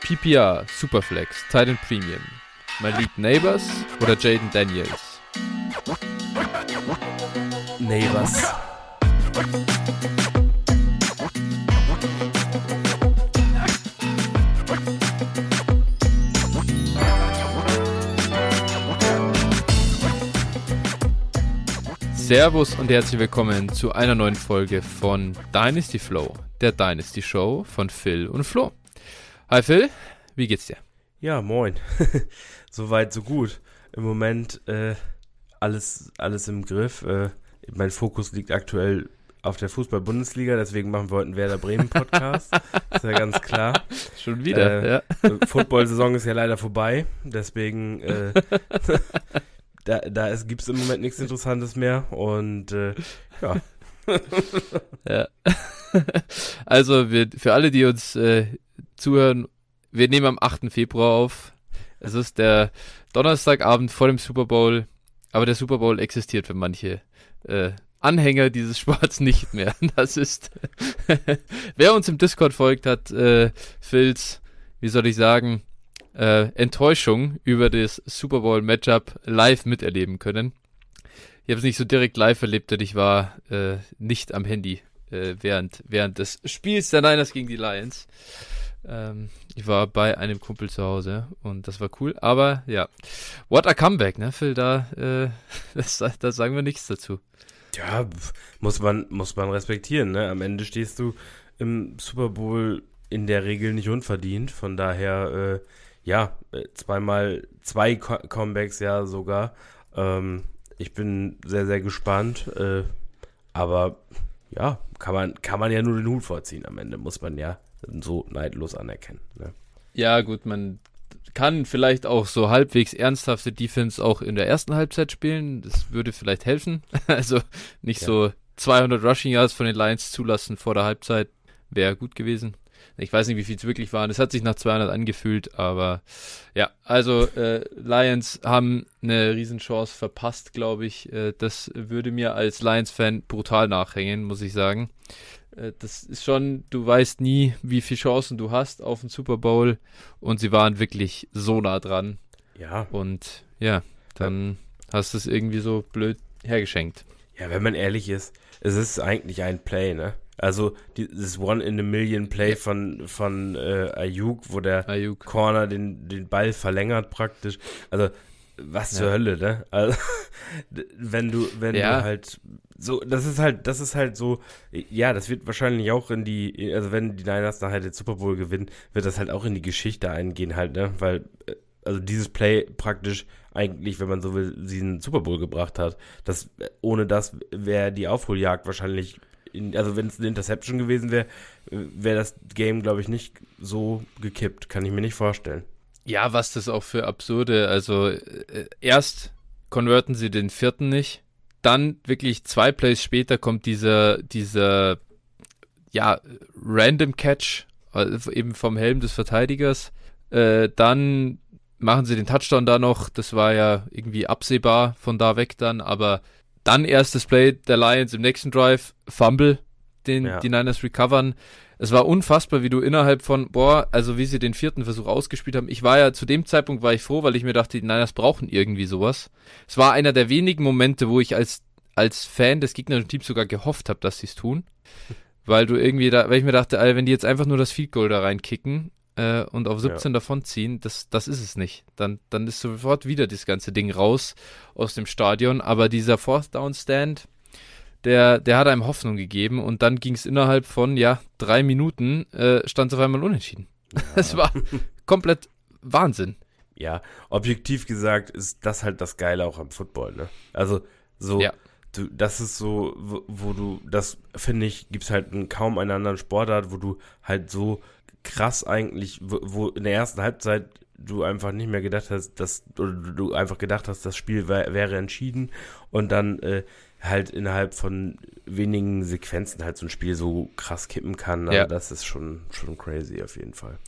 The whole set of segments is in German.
PPR, Superflex, Titan Premium, Malik Neighbors oder Jaden Daniels? Neighbors. Servus und herzlich willkommen zu einer neuen Folge von Dynasty Flow, der Dynasty Show von Phil und Flo. Hi Phil, wie geht's dir? Ja, moin. Soweit, so gut. Im Moment äh, alles, alles im Griff. Äh, mein Fokus liegt aktuell auf der Fußball-Bundesliga, deswegen machen wir heute einen Werder Bremen-Podcast. ist ja ganz klar. Schon wieder, äh, ja. Football-Saison ist ja leider vorbei, deswegen äh, da, da gibt es im Moment nichts Interessantes mehr und äh, ja. ja. Also wir, für alle, die uns äh, zuhören, wir nehmen am 8. Februar auf. Es ist der Donnerstagabend vor dem Super Bowl, aber der Super Bowl existiert für manche äh, Anhänger dieses Sports nicht mehr. Das ist, wer uns im Discord folgt, hat äh, Phils, wie soll ich sagen, äh, Enttäuschung über das Super Bowl Matchup live miterleben können. Ich habe es nicht so direkt live erlebt, denn ich war äh, nicht am Handy äh, während, während des Spiels der Niners gegen die Lions. Ähm, ich war bei einem Kumpel zu Hause und das war cool. Aber ja, what a comeback, ne, Phil? Da, äh, das, da sagen wir nichts dazu. Ja, muss man, muss man respektieren, ne? Am Ende stehst du im Super Bowl in der Regel nicht unverdient. Von daher, äh, ja, äh, zweimal zwei Co Comebacks ja sogar. Ähm, ich bin sehr, sehr gespannt. Äh, aber ja, kann man, kann man ja nur den Hut vorziehen am Ende, muss man ja so neidlos anerkennen. Ne? Ja, gut, man kann vielleicht auch so halbwegs ernsthafte Defense auch in der ersten Halbzeit spielen. Das würde vielleicht helfen. Also nicht ja. so 200 Rushing Yards von den Lions zulassen vor der Halbzeit wäre gut gewesen. Ich weiß nicht, wie viel es wirklich waren. Es hat sich nach 200 angefühlt, aber ja, also äh, Lions haben eine Riesenchance verpasst, glaube ich. Äh, das würde mir als Lions-Fan brutal nachhängen, muss ich sagen. Äh, das ist schon, du weißt nie, wie viele Chancen du hast auf den Super Bowl und sie waren wirklich so nah dran. Ja. Und ja, dann ja. hast du es irgendwie so blöd hergeschenkt. Ja, wenn man ehrlich ist, es ist eigentlich ein Play, ne? Also dieses One in a Million Play von, von äh, Ayuk, wo der Ayuk. Corner den, den Ball verlängert praktisch. Also was ja. zur Hölle, ne? Also, wenn du, wenn ja. du halt so, das ist halt, das ist halt so, ja, das wird wahrscheinlich auch in die, also wenn die Niners nachher den Super Bowl gewinnen, wird das halt auch in die Geschichte eingehen halt, ne? Weil, äh, also dieses Play praktisch eigentlich, wenn man so will, sie einen Super Bowl gebracht hat. Das, ohne das wäre die Aufholjagd wahrscheinlich in, also wenn es eine Interception gewesen wäre, wäre das Game, glaube ich, nicht so gekippt. Kann ich mir nicht vorstellen. Ja, was das auch für absurde, also äh, erst konverten sie den vierten nicht, dann wirklich zwei Plays später kommt dieser, dieser, ja, Random Catch, also eben vom Helm des Verteidigers. Äh, dann machen sie den Touchdown da noch, das war ja irgendwie absehbar von da weg dann, aber dann erstes Play der Lions im nächsten Drive, Fumble, den ja. die Niners recovern. Es war unfassbar, wie du innerhalb von, boah, also wie sie den vierten Versuch ausgespielt haben. Ich war ja zu dem Zeitpunkt war ich froh, weil ich mir dachte, die Niners brauchen irgendwie sowas. Es war einer der wenigen Momente, wo ich als, als Fan des gegnerischen Teams sogar gehofft habe, dass sie es tun. Weil du irgendwie da, weil ich mir dachte, wenn die jetzt einfach nur das Field Goal da reinkicken, äh, und auf 17 ja. davon ziehen, das, das ist es nicht. Dann, dann ist sofort wieder das ganze Ding raus aus dem Stadion. Aber dieser Fourth Down Stand, der, der hat einem Hoffnung gegeben und dann ging es innerhalb von, ja, drei Minuten, äh, stand es auf einmal unentschieden. Es ja. war komplett Wahnsinn. Ja, objektiv gesagt ist das halt das Geile auch am Football, ne? Also, so, ja. du, das ist so, wo, wo du, das finde ich, gibt es halt in kaum einen anderen Sportart, wo du halt so krass eigentlich, wo in der ersten Halbzeit du einfach nicht mehr gedacht hast, dass oder du einfach gedacht hast, das Spiel wär, wäre entschieden und dann äh, halt innerhalb von wenigen Sequenzen halt so ein Spiel so krass kippen kann. Also ja. das ist schon, schon crazy auf jeden Fall.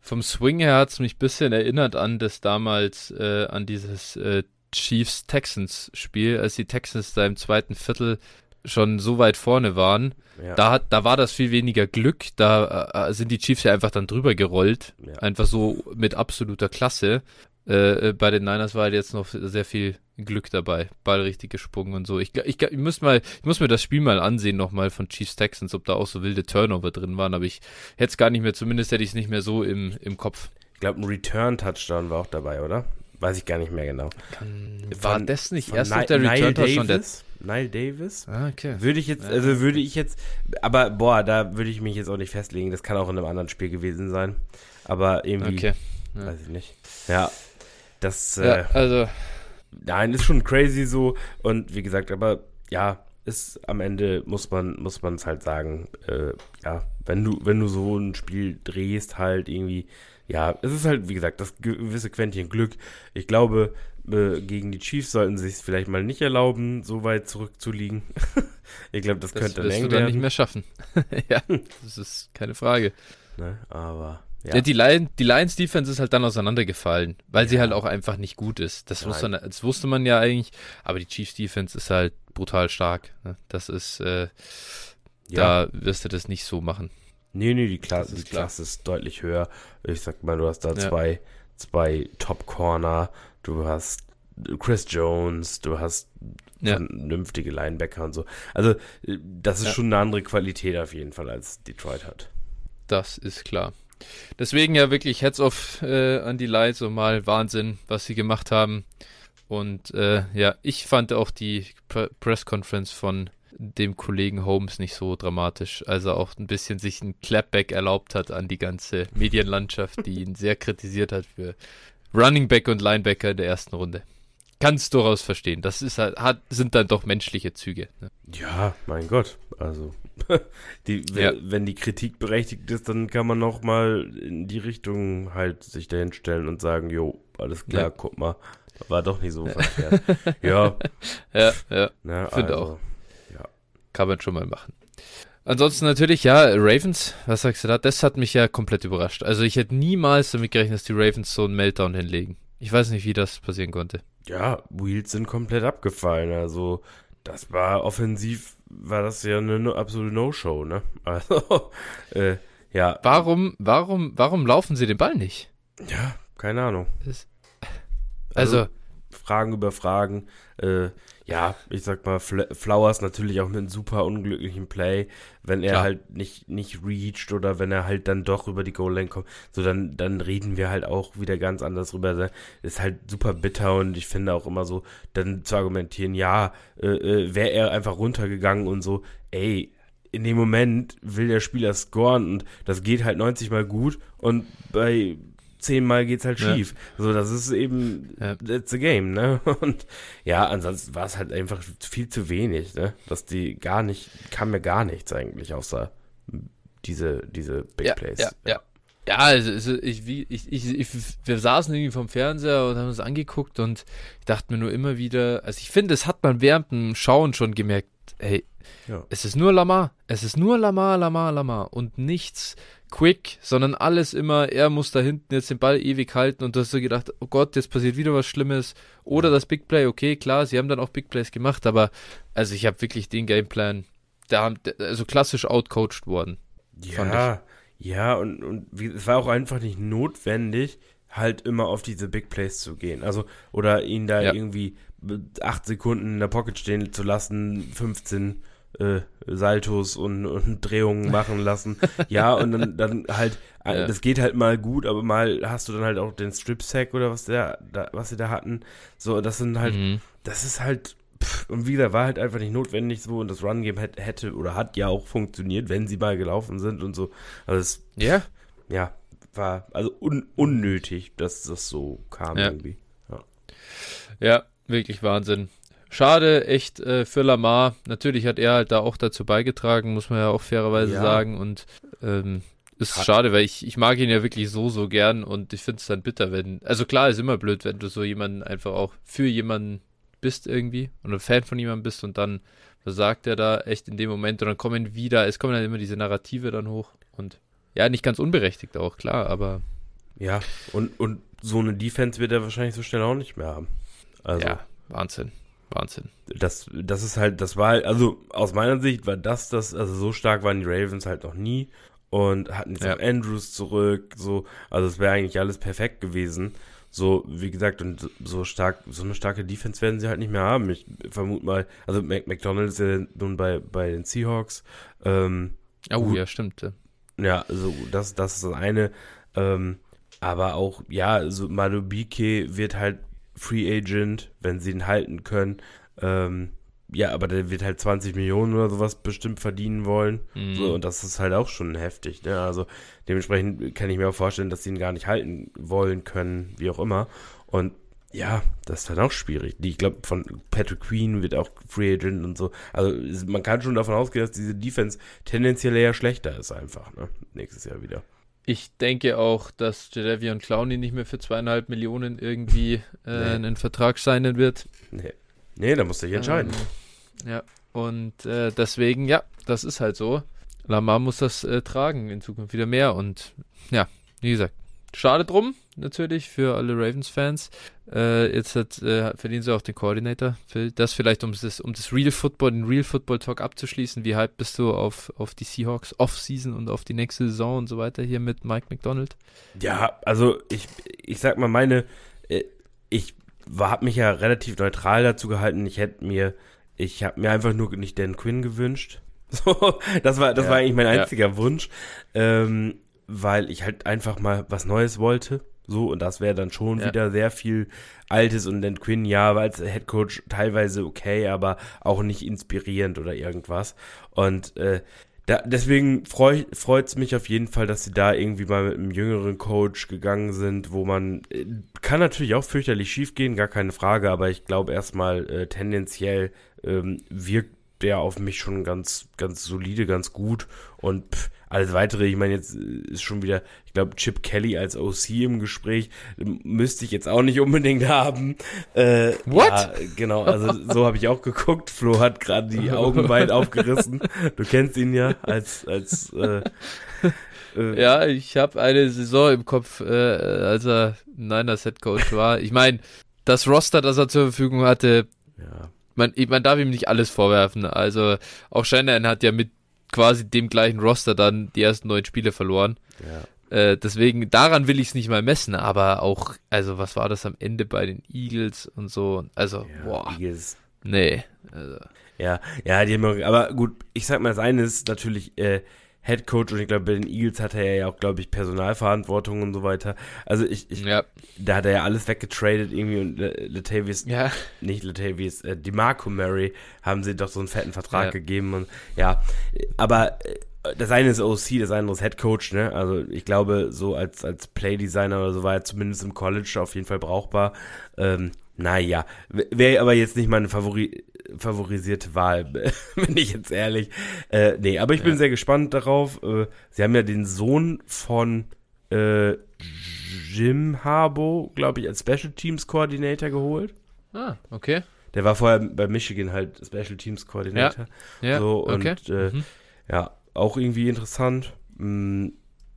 Vom Swing her hat es mich ein bisschen erinnert an das damals, äh, an dieses äh, Chiefs-Texans-Spiel, als die Texans da im zweiten Viertel schon so weit vorne waren, ja. da, hat, da war das viel weniger Glück. Da äh, sind die Chiefs ja einfach dann drüber gerollt. Ja. Einfach so mit absoluter Klasse. Äh, äh, bei den Niners war halt jetzt noch sehr viel Glück dabei. Ball richtig gesprungen und so. Ich, ich, ich, muss mal, ich muss mir das Spiel mal ansehen nochmal von Chiefs Texans, ob da auch so wilde Turnover drin waren. Aber ich hätte es gar nicht mehr, zumindest hätte ich es nicht mehr so im, im Kopf. Ich glaube, ein Return-Touchdown war auch dabei, oder? Weiß ich gar nicht mehr genau. Kann, war von, das nicht erst Ni der Return-Touchdown? Nile Davis. Ah, okay. Würde ich jetzt, also würde ich jetzt, aber boah, da würde ich mich jetzt auch nicht festlegen. Das kann auch in einem anderen Spiel gewesen sein. Aber irgendwie, okay. ja. weiß ich nicht. Ja, das, ja, äh, also. Nein, ist schon crazy so. Und wie gesagt, aber ja, ist am Ende muss man muss man es halt sagen, äh, ja, wenn du wenn du so ein Spiel drehst halt irgendwie, ja, es ist halt wie gesagt das gewisse Quäntchen Glück. Ich glaube, äh, gegen die Chiefs sollten sie es vielleicht mal nicht erlauben, so weit zurückzuliegen. ich glaube, das, das könnte eng werden. Das nicht mehr schaffen. ja, das ist keine Frage. Ne, aber ja. Die, Lions, die Lions Defense ist halt dann auseinandergefallen, weil ja. sie halt auch einfach nicht gut ist. Das wusste, man, das wusste man ja eigentlich, aber die Chiefs Defense ist halt brutal stark. Ne? Das ist, äh, ja. da wirst du das nicht so machen. Nee, nee, die Klasse, ist, die Klasse ist deutlich höher. Ich sag mal, du hast da zwei, zwei Top Corner, du hast Chris Jones, du hast vernünftige Linebacker und so. Also, äh, das ist schon eine andere Qualität auf jeden Fall, als Detroit hat. Das ist klar. Deswegen ja wirklich Heads off äh, an die Lights so mal Wahnsinn, was sie gemacht haben. Und äh, ja, ich fand auch die Pre Press Conference von dem Kollegen Holmes nicht so dramatisch, also auch ein bisschen sich ein Clapback erlaubt hat an die ganze Medienlandschaft, die ihn sehr kritisiert hat für Running Back und Linebacker in der ersten Runde. Kann es durchaus verstehen. Das ist halt, hat, sind dann doch menschliche Züge. Ne? Ja, mein Gott. Also die, ja. wenn die Kritik berechtigt ist, dann kann man noch mal in die Richtung halt sich dahin stellen und sagen, jo, alles klar, ja. guck mal, war doch nicht so verkehrt. ja. Ja, ja. ja Finde also, auch. Kann man schon mal machen. Ansonsten natürlich, ja, Ravens, was sagst du da? Das hat mich ja komplett überrascht. Also ich hätte niemals damit gerechnet, dass die Ravens so einen Meltdown hinlegen. Ich weiß nicht, wie das passieren konnte. Ja, Wheels sind komplett abgefallen. Also das war offensiv war das ja eine absolute No-Show, ne? Also, äh, ja. Warum, warum, warum laufen sie den Ball nicht? Ja, keine Ahnung. Das, also, also, Fragen über Fragen. Äh, ja, ich sag mal, Flowers natürlich auch mit einem super unglücklichen Play, wenn er Klar. halt nicht, nicht reached oder wenn er halt dann doch über die Goal-Line kommt, so dann, dann reden wir halt auch wieder ganz anders drüber. Ist halt super bitter und ich finde auch immer so, dann zu argumentieren, ja, äh, äh, wäre er einfach runtergegangen und so, ey, in dem Moment will der Spieler scoren und das geht halt 90 mal gut und bei zehnmal geht's halt schief. Ja. So, das ist eben, ja. that's the game, ne? Und ja, ansonsten war es halt einfach viel zu wenig, ne? Dass die gar nicht, kam mir gar nichts eigentlich, außer diese, diese Big ja, Plays. Ja, ja. Ja, also ich, wie, ich, ich, ich, wir saßen irgendwie vom Fernseher und haben uns angeguckt und ich dachte mir nur immer wieder, also ich finde, das hat man während dem Schauen schon gemerkt, hey, ja. es ist nur Lamar, es ist nur Lamar, Lamar, Lamar und nichts quick, sondern alles immer, er muss da hinten jetzt den Ball ewig halten und du hast so gedacht, oh Gott, jetzt passiert wieder was Schlimmes. Oder das Big Play, okay, klar, sie haben dann auch Big Plays gemacht, aber also ich habe wirklich den Gameplan, da haben, also klassisch outcoached worden. Ja, ja, und, und wie, es war auch einfach nicht notwendig, halt immer auf diese Big Plays zu gehen. Also, oder ihn da ja. irgendwie acht Sekunden in der Pocket stehen zu lassen, 15 äh, Saltos und, und Drehungen machen lassen. ja, und dann, dann halt, äh, ja. das geht halt mal gut, aber mal hast du dann halt auch den Strip-Sack oder was der, da, was sie da hatten. So, das sind halt, mhm. das ist halt, pff, und wie gesagt, war halt einfach nicht notwendig so und das Run-Game hätte, hätte oder hat ja auch funktioniert, wenn sie mal gelaufen sind und so. Also es, ja. Ja, war also un, unnötig, dass das so kam ja. irgendwie. Ja. ja, wirklich Wahnsinn. Schade, echt äh, für Lamar. Natürlich hat er halt da auch dazu beigetragen, muss man ja auch fairerweise ja. sagen. Und ähm, ist hat. schade, weil ich, ich mag ihn ja wirklich so, so gern und ich finde es dann bitter, wenn. Also klar, ist immer blöd, wenn du so jemanden einfach auch für jemanden bist irgendwie und ein Fan von jemandem bist und dann versagt er da echt in dem Moment und dann kommen wieder, es kommen dann immer diese Narrative dann hoch und ja, nicht ganz unberechtigt auch, klar, aber. Ja, und, und so eine Defense wird er wahrscheinlich so schnell auch nicht mehr haben. Also. Ja, Wahnsinn. Wahnsinn. Das, das ist halt, das war halt, also aus meiner Sicht war das das, also so stark waren die Ravens halt noch nie und hatten jetzt ja. auch Andrews zurück, so, also es wäre eigentlich alles perfekt gewesen. So, wie gesagt, und so stark, so eine starke Defense werden sie halt nicht mehr haben. Ich vermute mal, also Mac McDonalds ist ja nun bei, bei den Seahawks. Ähm, oh, gut. ja, stimmt. Ja, also das, das ist das eine. Ähm, aber auch, ja, so Madubike wird halt Free Agent, wenn sie ihn halten können. Ähm, ja, aber der wird halt 20 Millionen oder sowas bestimmt verdienen wollen. Mhm. So, und das ist halt auch schon heftig. Ne? Also dementsprechend kann ich mir auch vorstellen, dass sie ihn gar nicht halten wollen können, wie auch immer. Und ja, das ist dann auch schwierig. Ich glaube, von Patrick Queen wird auch Free Agent und so. Also man kann schon davon ausgehen, dass diese Defense tendenziell eher schlechter ist einfach, ne? Nächstes Jahr wieder. Ich denke auch, dass Jadavion Clowney nicht mehr für zweieinhalb Millionen irgendwie äh, nee. einen Vertrag signen wird. Nee. Nee, da musst du dich entscheiden. Ähm, ja, und äh, deswegen, ja, das ist halt so. Lamar muss das äh, tragen in Zukunft wieder mehr und ja, wie gesagt, schade drum natürlich für alle Ravens-Fans. Äh, jetzt hat, äh, verdienen sie auch den Koordinator. Das vielleicht, um das, um das Real Football, den Real Football Talk abzuschließen. Wie hype bist du auf, auf die Seahawks Off-Season und auf die nächste Saison und so weiter hier mit Mike McDonald? Ja, also ich, ich sag mal, meine, äh, ich habe mich ja relativ neutral dazu gehalten. Ich hätte mir ich habe mir einfach nur nicht Dan Quinn gewünscht. So, das war, das ja, war eigentlich mein einziger ja. Wunsch, ähm, weil ich halt einfach mal was Neues wollte. So, und das wäre dann schon ja. wieder sehr viel Altes und Dan Quinn, ja, war als Head Coach teilweise okay, aber auch nicht inspirierend oder irgendwas. Und äh, da, deswegen freut es mich auf jeden Fall, dass sie da irgendwie mal mit einem jüngeren Coach gegangen sind, wo man äh, kann natürlich auch fürchterlich schief gehen, gar keine Frage, aber ich glaube erstmal äh, tendenziell ähm, wirkt der auf mich schon ganz, ganz solide, ganz gut. Und pff, alles weitere, ich meine, jetzt äh, ist schon wieder, ich glaube, Chip Kelly als OC im Gespräch, müsste ich jetzt auch nicht unbedingt haben. Äh, What? Ja, genau, also so habe ich auch geguckt. Flo hat gerade die Augen weit aufgerissen. Du kennst ihn ja als, als äh, äh, ja, ich habe eine Saison im Kopf, äh, als er Niners Head Coach war. Ich meine, das Roster, das er zur Verfügung hatte, ja man, man darf ihm nicht alles vorwerfen. Also auch Shanahan hat ja mit quasi dem gleichen Roster dann die ersten neun Spiele verloren. Ja. Äh, deswegen, daran will ich es nicht mal messen, aber auch, also was war das am Ende bei den Eagles und so? Also, ja, boah. Eagles. Nee. Also. Ja, ja, die haben, aber gut, ich sag mal, das eine ist natürlich, äh, Head Coach und ich glaube, bei den Eagles hat er ja auch, glaube ich, Personalverantwortung und so weiter. Also ich, ich ja. da hat er ja alles weggetradet irgendwie und Latavius, ja. nicht Latavius, äh, DeMarco Murray haben sie doch so einen fetten Vertrag ja. gegeben und ja, aber äh, das eine ist OC, das andere ist Head Coach, ne? Also ich glaube, so als, als Playdesigner oder so war er zumindest im College auf jeden Fall brauchbar. Ähm, naja, wäre aber jetzt nicht meine Favori favorisierte Wahl, bin ich jetzt ehrlich. Äh, nee, aber ich ja. bin sehr gespannt darauf. Äh, sie haben ja den Sohn von äh, Jim Harbo, glaube ich, als Special Teams Coordinator geholt. Ah, okay. Der war vorher bei Michigan halt Special Teams Coordinator. Ja, ja so, und okay. Äh, mhm. ja, auch irgendwie interessant. Mm,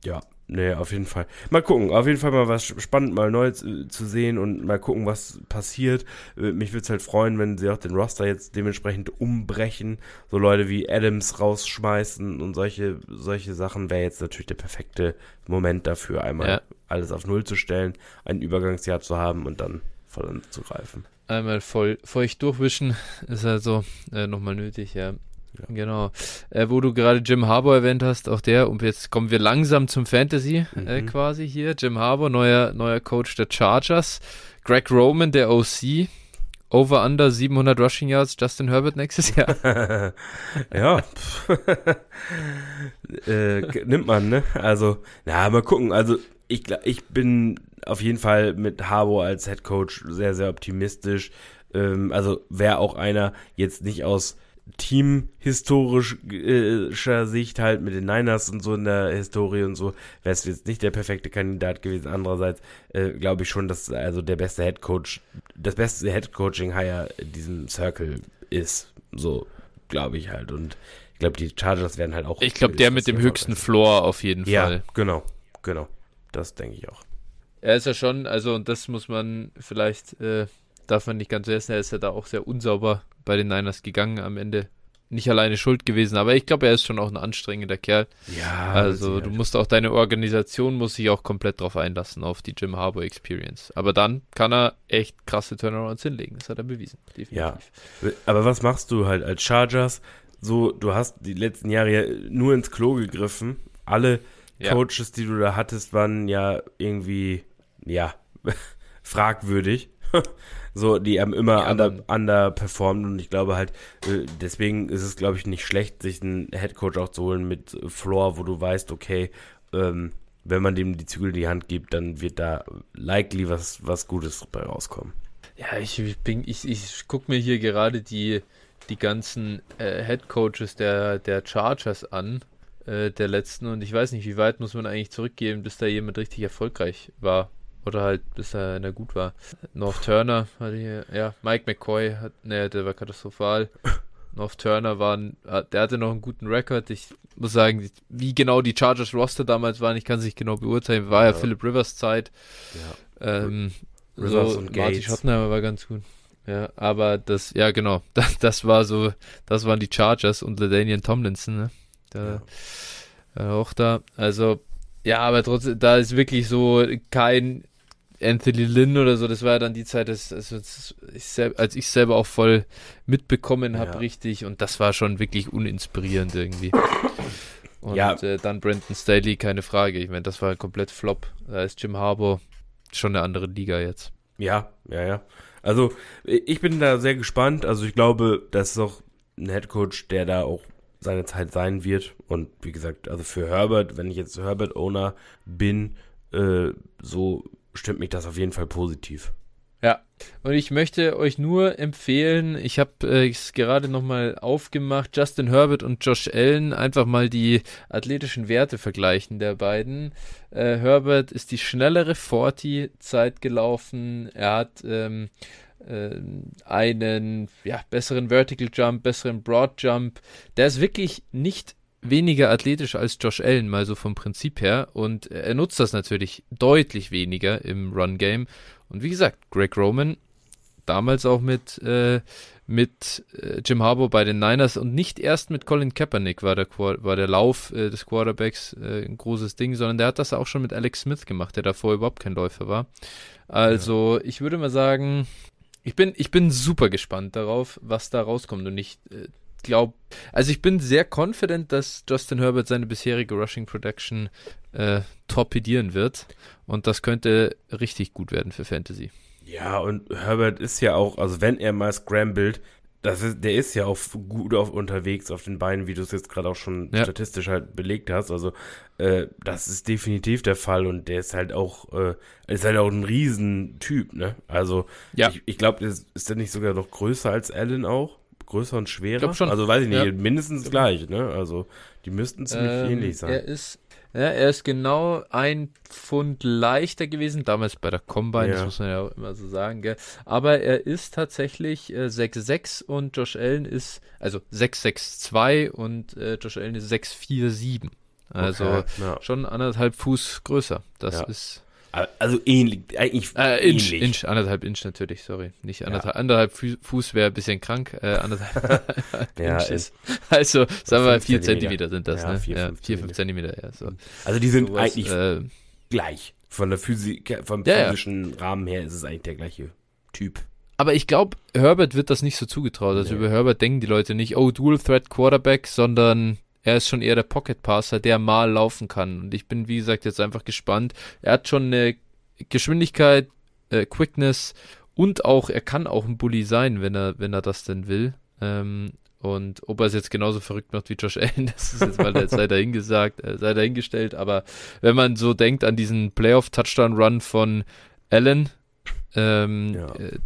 ja, Nee, auf jeden Fall. Mal gucken, auf jeden Fall mal was spannend, mal neu zu, zu sehen und mal gucken, was passiert. Äh, mich würde es halt freuen, wenn sie auch den Roster jetzt dementsprechend umbrechen, so Leute wie Adams rausschmeißen und solche, solche Sachen wäre jetzt natürlich der perfekte Moment dafür, einmal ja. alles auf Null zu stellen, ein Übergangsjahr zu haben und dann voll anzugreifen. Einmal voll feucht durchwischen ist also äh, nochmal nötig, ja. Ja. Genau. Äh, wo du gerade Jim Harbour erwähnt hast, auch der, und jetzt kommen wir langsam zum Fantasy äh, mhm. äh, quasi hier. Jim Harbour, neuer, neuer Coach der Chargers. Greg Roman, der OC. Over under 700 Rushing Yards, Justin Herbert nächstes Jahr. ja. äh, nimmt man, ne? Also, na, mal gucken. Also, ich, ich bin auf jeden Fall mit Harbour als Head Coach sehr, sehr optimistisch. Ähm, also, wäre auch einer jetzt nicht aus teamhistorischer Sicht halt mit den Niners und so in der Historie und so, wäre es jetzt nicht der perfekte Kandidat gewesen. Andererseits äh, glaube ich schon, dass also der beste Head Coach, das beste Head Coaching Hire in diesem Circle ist. So glaube ich halt. Und ich glaube, die Chargers werden halt auch. Ich glaube, der mit dem höchsten Floor auf jeden Fall. Ja, genau, genau. Das denke ich auch. Er ist ja schon, also und das muss man vielleicht äh, darf man nicht ganz vergessen, er ist ja da auch sehr unsauber bei den Niners gegangen am Ende. Nicht alleine schuld gewesen, aber ich glaube, er ist schon auch ein anstrengender Kerl. Ja. Also du musst auch deine Organisation muss sich auch komplett drauf einlassen auf die Jim Harbour Experience. Aber dann kann er echt krasse Turnarounds hinlegen. Das hat er bewiesen. Definitiv. Ja. Aber was machst du halt als Chargers? So, du hast die letzten Jahre ja nur ins Klo gegriffen. Alle ja. Coaches, die du da hattest, waren ja irgendwie, ja, fragwürdig. So, die haben immer ja, under, underperformed und ich glaube halt, äh, deswegen ist es, glaube ich, nicht schlecht, sich einen Headcoach auch zu holen mit Floor, wo du weißt, okay, ähm, wenn man dem die Zügel in die Hand gibt, dann wird da likely was, was Gutes dabei rauskommen. Ja, ich bin, ich, ich gucke mir hier gerade die, die ganzen äh, Head Coaches der, der Chargers an, äh, der letzten, und ich weiß nicht, wie weit muss man eigentlich zurückgehen, bis da jemand richtig erfolgreich war. Oder halt, bis er, er gut war. North Turner hatte hier, ja, Mike McCoy, hat, ne, der war katastrophal. North Turner war, der hatte noch einen guten Rekord. Ich muss sagen, wie genau die Chargers Roster damals waren, ich kann es nicht genau beurteilen. War ja, ja Philip Rivers Zeit. Ja. Ähm, Rivers so, und Gates. Marty Schottenheimer war ganz gut. Ja, aber das, ja genau, das, das war so, das waren die Chargers und LaDainian Tomlinson, ne? Da, ja. auch da. Also, ja, aber trotzdem, da ist wirklich so kein Anthony Lynn oder so, das war ja dann die Zeit, dass, ich als ich selber auch voll mitbekommen habe, ja. richtig, und das war schon wirklich uninspirierend irgendwie. Und ja. äh, dann Brandon Staley, keine Frage. Ich meine, das war komplett Flop. Da ist Jim Harbour schon eine andere Liga jetzt. Ja, ja, ja. Also, ich bin da sehr gespannt. Also, ich glaube, das ist auch ein Headcoach, der da auch seine Zeit sein wird. Und wie gesagt, also für Herbert, wenn ich jetzt Herbert-Owner bin, äh, so stimmt mich das auf jeden Fall positiv. Ja, und ich möchte euch nur empfehlen, ich habe äh, es gerade nochmal aufgemacht, Justin Herbert und Josh Allen, einfach mal die athletischen Werte vergleichen der beiden. Äh, Herbert ist die schnellere 40-Zeit gelaufen, er hat ähm, äh, einen ja, besseren Vertical Jump, besseren Broad Jump. Der ist wirklich nicht weniger athletisch als Josh Allen, mal so vom Prinzip her. Und er nutzt das natürlich deutlich weniger im Run-Game. Und wie gesagt, Greg Roman, damals auch mit, äh, mit äh, Jim Harbour bei den Niners und nicht erst mit Colin Kaepernick war der, war der Lauf äh, des Quarterbacks äh, ein großes Ding, sondern der hat das auch schon mit Alex Smith gemacht, der davor überhaupt kein Läufer war. Also ja. ich würde mal sagen, ich bin, ich bin super gespannt darauf, was da rauskommt. Und ich äh, glaube, also ich bin sehr confident, dass Justin Herbert seine bisherige Rushing Production äh, torpedieren wird. Und das könnte richtig gut werden für Fantasy. Ja, und Herbert ist ja auch, also wenn er mal scrambled, das ist, der ist ja auch gut auf, unterwegs auf den Beinen, wie du es jetzt gerade auch schon ja. statistisch halt belegt hast. Also äh, das ist definitiv der Fall und der ist halt auch, äh, ist halt auch ein Riesentyp, ne? Also ja. ich, ich glaube, ist der nicht sogar noch größer als Allen auch? Größer und schwerer? Ich schon. Also weiß ich nicht, ja. mindestens gleich, ne? Also die müssten ziemlich ähm, ähnlich sein. Er ist, ja, er ist genau ein Pfund leichter gewesen, damals bei der Combine, ja. das muss man ja auch immer so sagen, gell? Aber er ist tatsächlich äh, 6'6 und Josh Allen ist, also 6'6'2 und äh, Josh Allen ist 6'4'7. Also okay, ja. schon anderthalb Fuß größer. Das ist also ähnlich, eigentlich äh, Inch, ähnlich. Inch, anderthalb Inch natürlich, sorry. Nicht anderthalb, ja. anderthalb Fuß wäre ein bisschen krank, äh, anderthalb ja, Inches. Also, sagen wir mal, vier Zentimeter. sind das, ja, ne? Vier, ja, fünf vier, fünf Zentimeter, ja. So. Also die sind so eigentlich äh, gleich. Von der Physik, vom physischen Rahmen her ist es eigentlich der gleiche Typ. Aber ich glaube, Herbert wird das nicht so zugetraut. Also über Herbert denken die Leute nicht, oh, Dual Threat Quarterback, sondern er ist schon eher der Pocket Passer, der mal laufen kann. Und ich bin, wie gesagt, jetzt einfach gespannt. Er hat schon eine Geschwindigkeit, äh, Quickness und auch, er kann auch ein Bully sein, wenn er, wenn er das denn will. Ähm, und ob er es jetzt genauso verrückt macht wie Josh Allen, das ist jetzt mal sei dahingesagt, äh, sei dahingestellt. Aber wenn man so denkt an diesen Playoff-Touchdown-Run von Allen, ähm, ja. äh,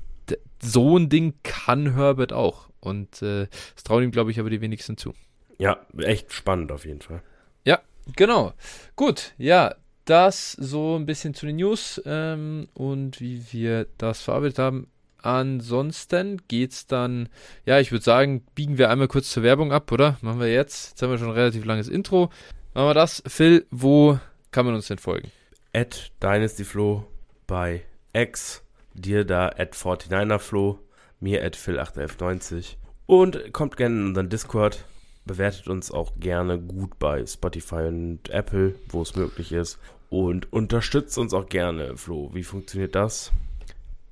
so ein Ding kann Herbert auch. Und äh, das trauen ihm, glaube ich, aber die wenigsten zu. Ja, echt spannend auf jeden Fall. Ja, genau. Gut, ja, das so ein bisschen zu den News ähm, und wie wir das verarbeitet haben. Ansonsten geht's dann, ja, ich würde sagen, biegen wir einmal kurz zur Werbung ab, oder? Machen wir jetzt. Jetzt haben wir schon ein relativ langes Intro. Machen wir das. Phil, wo kann man uns denn folgen? At DynastyFlow bei X, dir da at 49erflo, mir at phil81190 und kommt gerne in unseren Discord, bewertet uns auch gerne gut bei Spotify und Apple, wo es möglich ist und unterstützt uns auch gerne, Flo. Wie funktioniert das?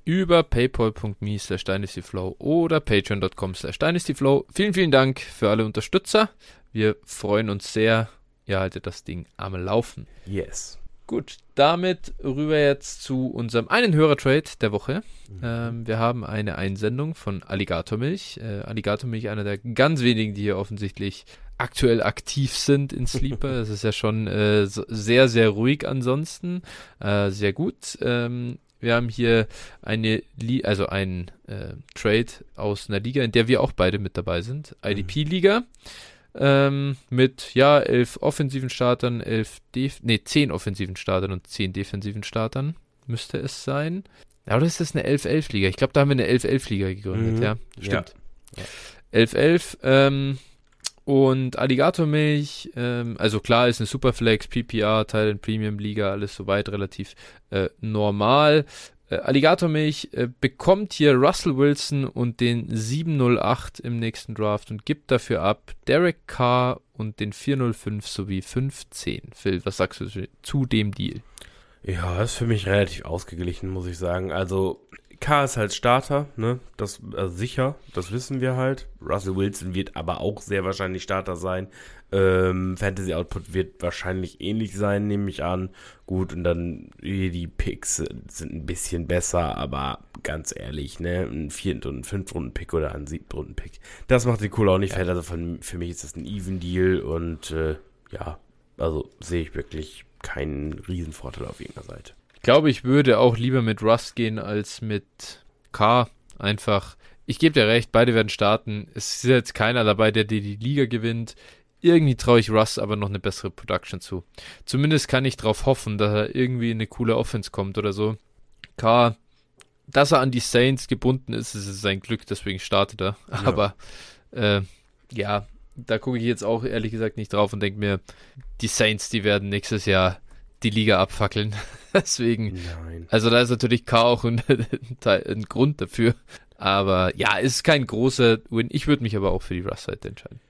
Über paypal.me slash dynastyflow oder patreon.com slash dynastyflow. Vielen, vielen Dank für alle Unterstützer. Wir freuen uns sehr. Ihr haltet das Ding am Laufen. Yes. Gut, damit rüber jetzt zu unserem einen Hörertrade der Woche. Mhm. Ähm, wir haben eine Einsendung von Alligatormilch. Äh, Alligatormilch, einer der ganz wenigen, die hier offensichtlich aktuell aktiv sind in Sleeper. Das ist ja schon äh, so, sehr, sehr ruhig ansonsten. Äh, sehr gut. Ähm, wir haben hier eine, Li also einen äh, Trade aus einer Liga, in der wir auch beide mit dabei sind. IDP-Liga. Ähm, mit, ja, elf offensiven Startern, elf, Def nee, zehn offensiven Startern und zehn defensiven Startern müsste es sein. Ja, oder ist das eine 11-11-Liga? Ich glaube, da haben wir eine 11-11-Liga gegründet, mhm. ja. Stimmt. 11-11, ja. ähm, und Alligatormilch, ähm, also klar, ist eine Superflex, PPR, Teil in Premium Liga, alles soweit relativ äh, normal. Äh, Alligatormilch äh, bekommt hier Russell Wilson und den 708 im nächsten Draft und gibt dafür ab Derek Carr und den 405 sowie 510. Phil, was sagst du zu dem Deal? Ja, ist für mich relativ ausgeglichen, muss ich sagen. Also K ist halt Starter, ne? Das also sicher, das wissen wir halt. Russell Wilson wird aber auch sehr wahrscheinlich Starter sein. Ähm, Fantasy Output wird wahrscheinlich ähnlich sein, nehme ich an. Gut, und dann die Picks sind ein bisschen besser, aber ganz ehrlich, ne, ein vierten und fünften Runden Pick oder ein siebten Runden Pick, das macht die Kohle auch nicht ja. fett. Also von, für mich ist das ein Even Deal und äh, ja, also sehe ich wirklich keinen Riesenvorteil auf irgendeiner Seite. Ich glaube, ich würde auch lieber mit Rust gehen als mit K. Einfach, ich gebe dir recht, beide werden starten. Es ist jetzt keiner dabei, der dir die Liga gewinnt. Irgendwie traue ich Russ aber noch eine bessere Production zu. Zumindest kann ich darauf hoffen, dass er irgendwie in eine coole Offense kommt oder so. K, dass er an die Saints gebunden ist, ist sein Glück, deswegen startet er. Ja. Aber äh, ja, da gucke ich jetzt auch ehrlich gesagt nicht drauf und denke mir, die Saints, die werden nächstes Jahr die Liga abfackeln. Deswegen, Nein. also da ist natürlich K auch ein, ein, Grund dafür. Aber ja, es ist kein großer Win. Ich würde mich aber auch für die Russ-Seite entscheiden.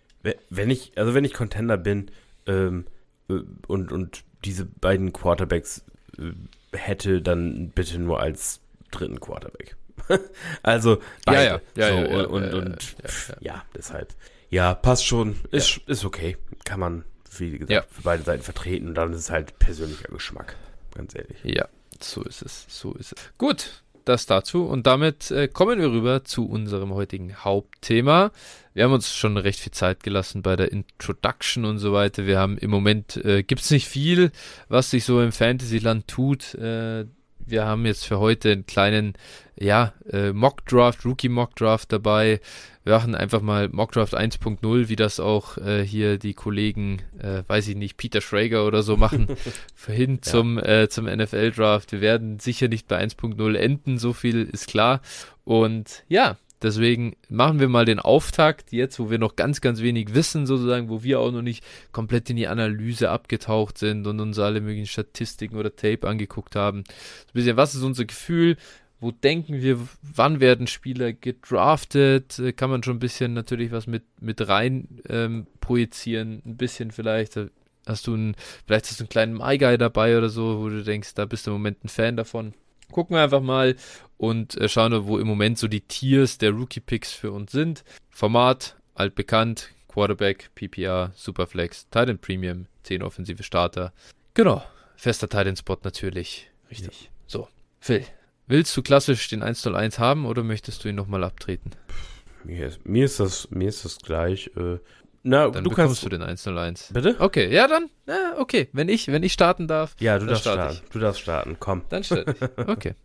Wenn ich, also wenn ich Contender bin ähm, äh, und, und diese beiden Quarterbacks äh, hätte, dann bitte nur als dritten Quarterback. also beide. Ja, ja, ja, so, ja, und, und, und ja, deshalb. Ja, passt schon. Ist, ist okay. Kann man wie gesagt, ja. für beide Seiten vertreten und dann ist es halt persönlicher Geschmack, ganz ehrlich. Ja, so ist es, so ist es. Gut, das dazu und damit äh, kommen wir rüber zu unserem heutigen Hauptthema. Wir haben uns schon recht viel Zeit gelassen bei der Introduction und so weiter. Wir haben im Moment, äh, gibt es nicht viel, was sich so im Fantasyland tut. Äh, wir haben jetzt für heute einen kleinen, ja, äh, Mock Draft, Rookie Mock Draft dabei machen einfach mal Mockdraft 1.0, wie das auch äh, hier die Kollegen, äh, weiß ich nicht, Peter Schrager oder so machen, hin ja. zum, äh, zum NFL-Draft. Wir werden sicher nicht bei 1.0 enden, so viel ist klar. Und ja, Deswegen machen wir mal den Auftakt jetzt, wo wir noch ganz, ganz wenig wissen, sozusagen, wo wir auch noch nicht komplett in die Analyse abgetaucht sind und uns alle möglichen Statistiken oder Tape angeguckt haben. So ein bisschen, was ist unser Gefühl? Wo denken wir, wann werden Spieler gedraftet? Äh, kann man schon ein bisschen natürlich was mit, mit rein ähm, projizieren, ein bisschen vielleicht. Äh, hast du einen, vielleicht hast du einen kleinen My Guy dabei oder so, wo du denkst, da bist du im Moment ein Fan davon. Gucken wir einfach mal und äh, schauen, wo im Moment so die Tiers der Rookie Picks für uns sind. Format, altbekannt, Quarterback, PPR, Superflex, Titan Premium, 10 offensive Starter. Genau, fester Titan Spot natürlich. Richtig. Ja. So, Phil, Willst du klassisch den 101 haben oder möchtest du ihn nochmal abtreten? Mir ist, mir ist, das, mir ist das gleich. Äh, na, dann du bekommst kannst, du den 101. Bitte? Okay, ja dann, na, okay. Wenn ich, wenn ich starten darf. Ja, du darfst starten. Ich. Du darfst starten, komm. Dann starte ich. Okay.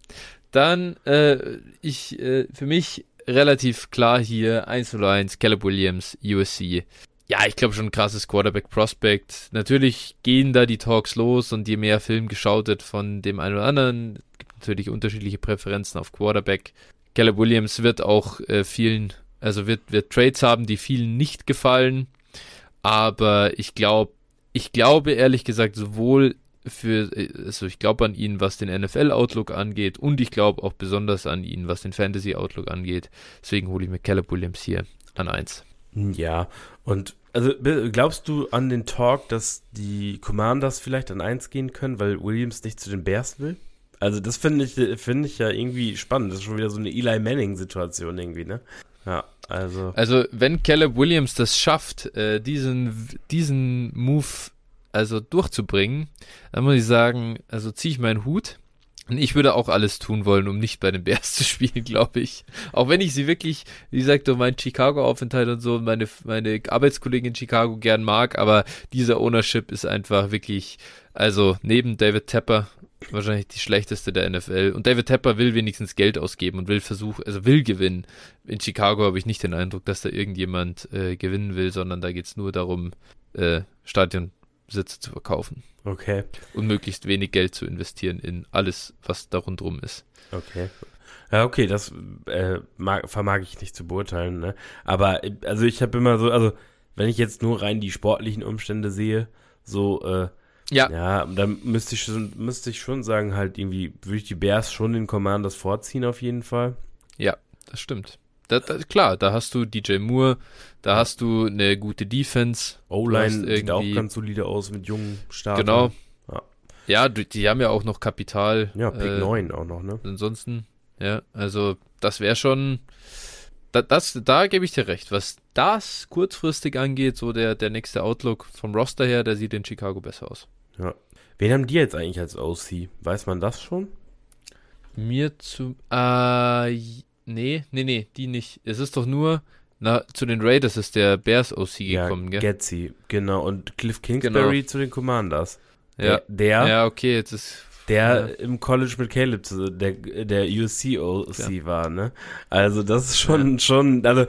Dann, äh, ich, äh, für mich relativ klar hier 101, Caleb Williams, USC. Ja, ich glaube schon ein krasses Quarterback-Prospect. Natürlich gehen da die Talks los und je mehr Film geschaut wird von dem einen oder anderen, natürlich unterschiedliche Präferenzen auf Quarterback. Caleb Williams wird auch äh, vielen, also wird, wird Trades haben, die vielen nicht gefallen. Aber ich glaube, ich glaube ehrlich gesagt, sowohl für, also ich glaube an ihn, was den NFL-Outlook angeht und ich glaube auch besonders an ihn, was den Fantasy-Outlook angeht. Deswegen hole ich mir Caleb Williams hier an 1. Ja, und also glaubst du an den Talk, dass die Commanders vielleicht an 1 gehen können, weil Williams nicht zu den Bears will? Also das finde ich, finde ich ja irgendwie spannend. Das ist schon wieder so eine Eli Manning-Situation irgendwie, ne? Ja, also. Also wenn Caleb Williams das schafft, äh, diesen, diesen Move also durchzubringen, dann muss ich sagen, also ziehe ich meinen Hut. Und ich würde auch alles tun wollen, um nicht bei den Bears zu spielen, glaube ich. Auch wenn ich sie wirklich, wie gesagt, um meinen Chicago-Aufenthalt und so meine, meine Arbeitskollegen in Chicago gern mag, aber dieser Ownership ist einfach wirklich, also neben David Tepper wahrscheinlich die schlechteste der NFL. Und David Tepper will wenigstens Geld ausgeben und will versuchen, also will gewinnen. In Chicago habe ich nicht den Eindruck, dass da irgendjemand äh, gewinnen will, sondern da geht es nur darum, äh, Stadionbesitze zu verkaufen. Okay. Und möglichst wenig Geld zu investieren in alles, was da rundherum ist. Okay. Ja, okay, das äh, mag, vermag ich nicht zu beurteilen, ne? Aber also ich habe immer so, also wenn ich jetzt nur rein die sportlichen Umstände sehe, so, äh, ja. Ja, dann müsste ich schon, müsste ich schon sagen, halt irgendwie, würde ich die Bears schon den Commanders vorziehen auf jeden Fall. Ja, das stimmt. Das, das, klar, da hast du DJ Moore, da hast du eine gute Defense. O-Line sieht auch ganz solide aus mit jungen Startern. Genau. Ja, ja die, die, haben ja auch noch Kapital. Ja, Pick äh, 9 auch noch, ne? Ansonsten, ja, also das wäre schon, da, das, da gebe ich dir recht. Was das kurzfristig angeht, so der, der nächste Outlook vom Roster her, der sieht in Chicago besser aus. Ja. Wen haben die jetzt eigentlich als OC? Weiß man das schon? Mir zu, äh, Nee, nee, nee, die nicht. Es ist doch nur, na, zu den Raiders ist der Bears OC ja, gekommen, gell? Getzi, genau. Und Cliff Kingsbury genau. zu den Commanders. Ja. Der, ja, okay, jetzt ist. Der ja. im College mit Caleb, der, der USC OC ja. war, ne? Also, das ist schon, ja. schon, also,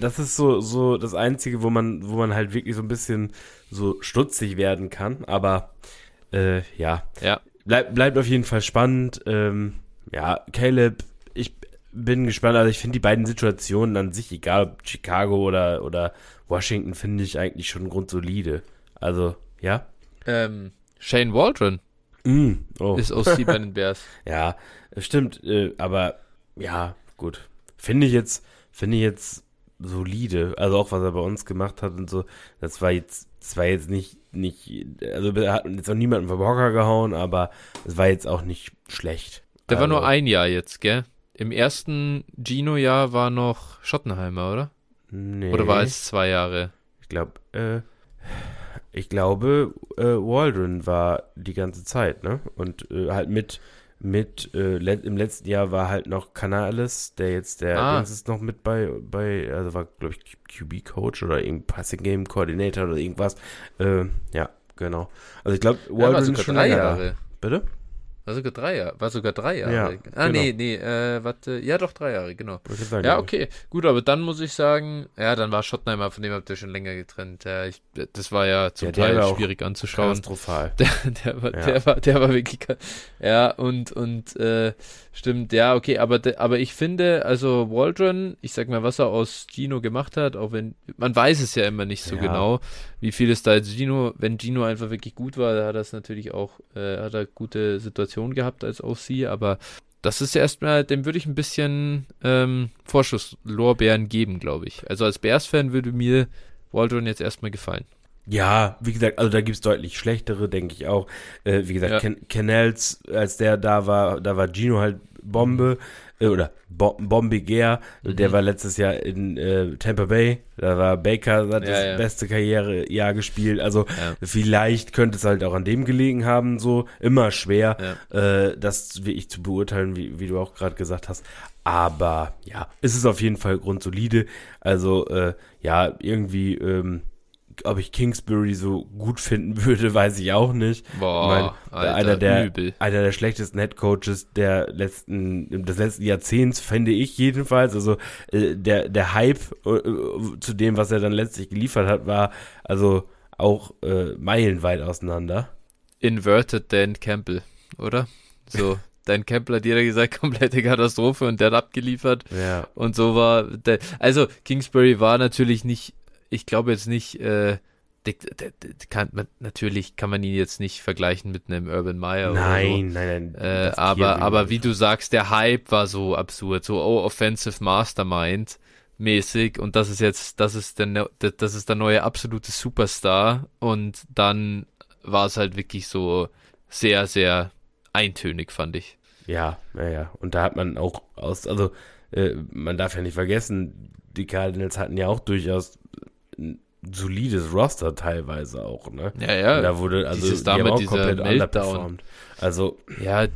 das ist so, so das Einzige, wo man, wo man halt wirklich so ein bisschen so stutzig werden kann. Aber, äh, ja. Ja. Bleib, bleibt auf jeden Fall spannend. Ähm, ja, Caleb bin gespannt. Also ich finde die beiden Situationen an sich, egal ob Chicago oder, oder Washington, finde ich eigentlich schon grundsolide. Also, ja. Ähm, Shane Waldron mm, oh. ist bei den Bears. ja, stimmt. Äh, aber ja, gut. Finde ich jetzt, finde ich jetzt solide. Also auch was er bei uns gemacht hat und so. Das war jetzt, das war jetzt nicht, nicht, also er hat jetzt auch niemanden vom Hocker gehauen, aber es war jetzt auch nicht schlecht. Der also, war nur ein Jahr jetzt, gell? Im ersten Gino-Jahr war noch Schottenheimer, oder? Nee. Oder war es zwei Jahre? Ich glaube, äh, ich glaube, äh, Waldron war die ganze Zeit, ne? Und äh, halt mit, mit, äh, le im letzten Jahr war halt noch Canales, der jetzt, der ah. ist noch mit bei, bei, also war, glaube ich, QB-Coach oder irgendein Passing Game Coordinator oder irgendwas. Äh, ja, genau. Also ich glaube, Waldron ja, ist schon drei Jahre. Bitte? War sogar drei Jahre. War sogar drei Jahre. Ja, ah, genau. nee, nee, äh, warte. Ja, doch, drei Jahre, genau. Sagen, ja, okay. Gut, aber dann muss ich sagen, ja, dann war Schottenheimer, von dem habt ihr schon länger getrennt. Ja, ich, das war ja zum ja, Teil schwierig anzuschauen. Katastrophal. Der, der, war, ja. der, war, der war wirklich. Ja, und, und, äh, stimmt, ja, okay, aber, aber ich finde, also Waldron, ich sag mal, was er aus Gino gemacht hat, auch wenn, man weiß es ja immer nicht so genau, wie viel es da jetzt Gino, wenn Gino einfach wirklich gut war, da hat er es natürlich auch, äh, hat er gute Situationen gehabt als OC, aber das ist ja erstmal, dem würde ich ein bisschen ähm, Vorschusslorbeeren geben, glaube ich. Also als Bears-Fan würde mir Waldron jetzt erstmal gefallen. Ja, wie gesagt, also da gibt es deutlich schlechtere, denke ich auch. Äh, wie gesagt, ja. Ken Canals, als der da war, da war Gino halt Bombe oder Bo Bombiger. Mhm. Der war letztes Jahr in äh, Tampa Bay. Da war Baker, hat ja, das ja. beste Karrierejahr gespielt. Also vielleicht könnte es halt auch an dem gelegen haben, so immer schwer, äh, das wie ich zu beurteilen, wie, wie du auch gerade gesagt hast. Aber ja, es ist auf jeden Fall grundsolide. Also äh, ja, irgendwie ähm, ob ich Kingsbury so gut finden würde, weiß ich auch nicht. Boah, ich mein, Alter, einer der übel. einer der schlechtesten Headcoaches der letzten des letzten Jahrzehnts finde ich jedenfalls. Also äh, der der Hype äh, zu dem, was er dann letztlich geliefert hat, war also auch äh, meilenweit auseinander. Inverted Dan Campbell, oder? So. Dan Campbell hat jeder gesagt, komplette Katastrophe und der hat abgeliefert. Ja. Und so war der, also Kingsbury war natürlich nicht ich glaube jetzt nicht, äh, kann man, natürlich kann man ihn jetzt nicht vergleichen mit einem Urban Meyer nein, so. Nein, nein, äh, aber, aber wie du sagst, der Hype war so absurd, so oh, Offensive Mastermind mäßig und das ist jetzt, das ist der, das ist der neue absolute Superstar und dann war es halt wirklich so sehr, sehr eintönig, fand ich. Ja, naja, und da hat man auch aus, also äh, man darf ja nicht vergessen, die Cardinals hatten ja auch durchaus ein solides Roster teilweise auch, ne? Ja, ja. Und da wurde, also Dieses die haben auch komplett underperformed. Also. Ja,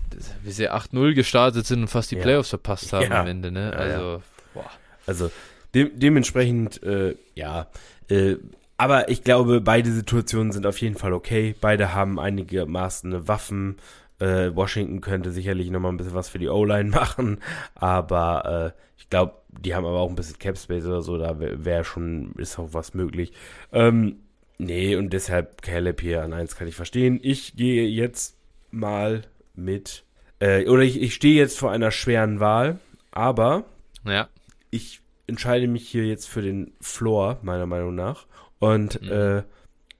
wie sie 8-0 gestartet sind und fast die ja. Playoffs verpasst haben ja. am Ende, ne? Also, boah. Also, de dementsprechend, äh, ja, äh, aber ich glaube, beide Situationen sind auf jeden Fall okay. Beide haben einigermaßen Waffen. Äh, Washington könnte sicherlich nochmal ein bisschen was für die O-Line machen, aber äh, ich glaube, die haben aber auch ein bisschen Cap Space oder so, da wäre wär schon, ist auch was möglich. Ähm, nee, und deshalb Caleb hier an 1 kann ich verstehen. Ich gehe jetzt mal mit, äh, oder ich, ich stehe jetzt vor einer schweren Wahl, aber ja. ich entscheide mich hier jetzt für den Floor, meiner Meinung nach. Und mhm. äh,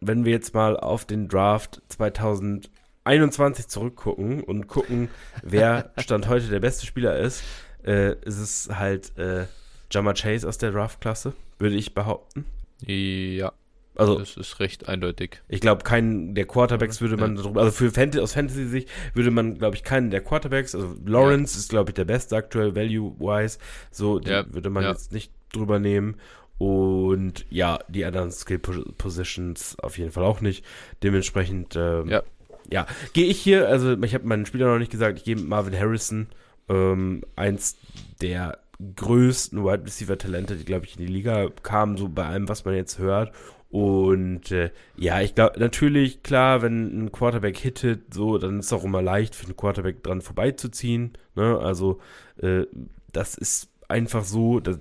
wenn wir jetzt mal auf den Draft 2021 zurückgucken und gucken, wer Stand heute der beste Spieler ist, äh, ist es halt äh, Jama Chase aus der Draft-Klasse, würde ich behaupten. Ja. Also, das ist recht eindeutig. Ich glaube, keinen der Quarterbacks würde man, ja. also für Fantasy, aus Fantasy-Sicht würde man, glaube ich, keinen der Quarterbacks, also Lawrence ja. ist, glaube ich, der beste aktuell, value-wise, so, ja. würde man jetzt nicht drüber nehmen. Und ja, die anderen Skill Positions auf jeden Fall auch nicht. Dementsprechend, ähm, ja, ja gehe ich hier, also ich habe meinen Spieler noch nicht gesagt, ich gehe mit Marvin Harrison, ähm, eins der größten Wide Receiver Talente, die glaube ich in die Liga kamen, so bei allem, was man jetzt hört. Und äh, ja, ich glaube, natürlich, klar, wenn ein Quarterback hittet, so, dann ist es auch immer leicht für einen Quarterback dran vorbeizuziehen. Ne? Also, äh, das ist einfach so, das,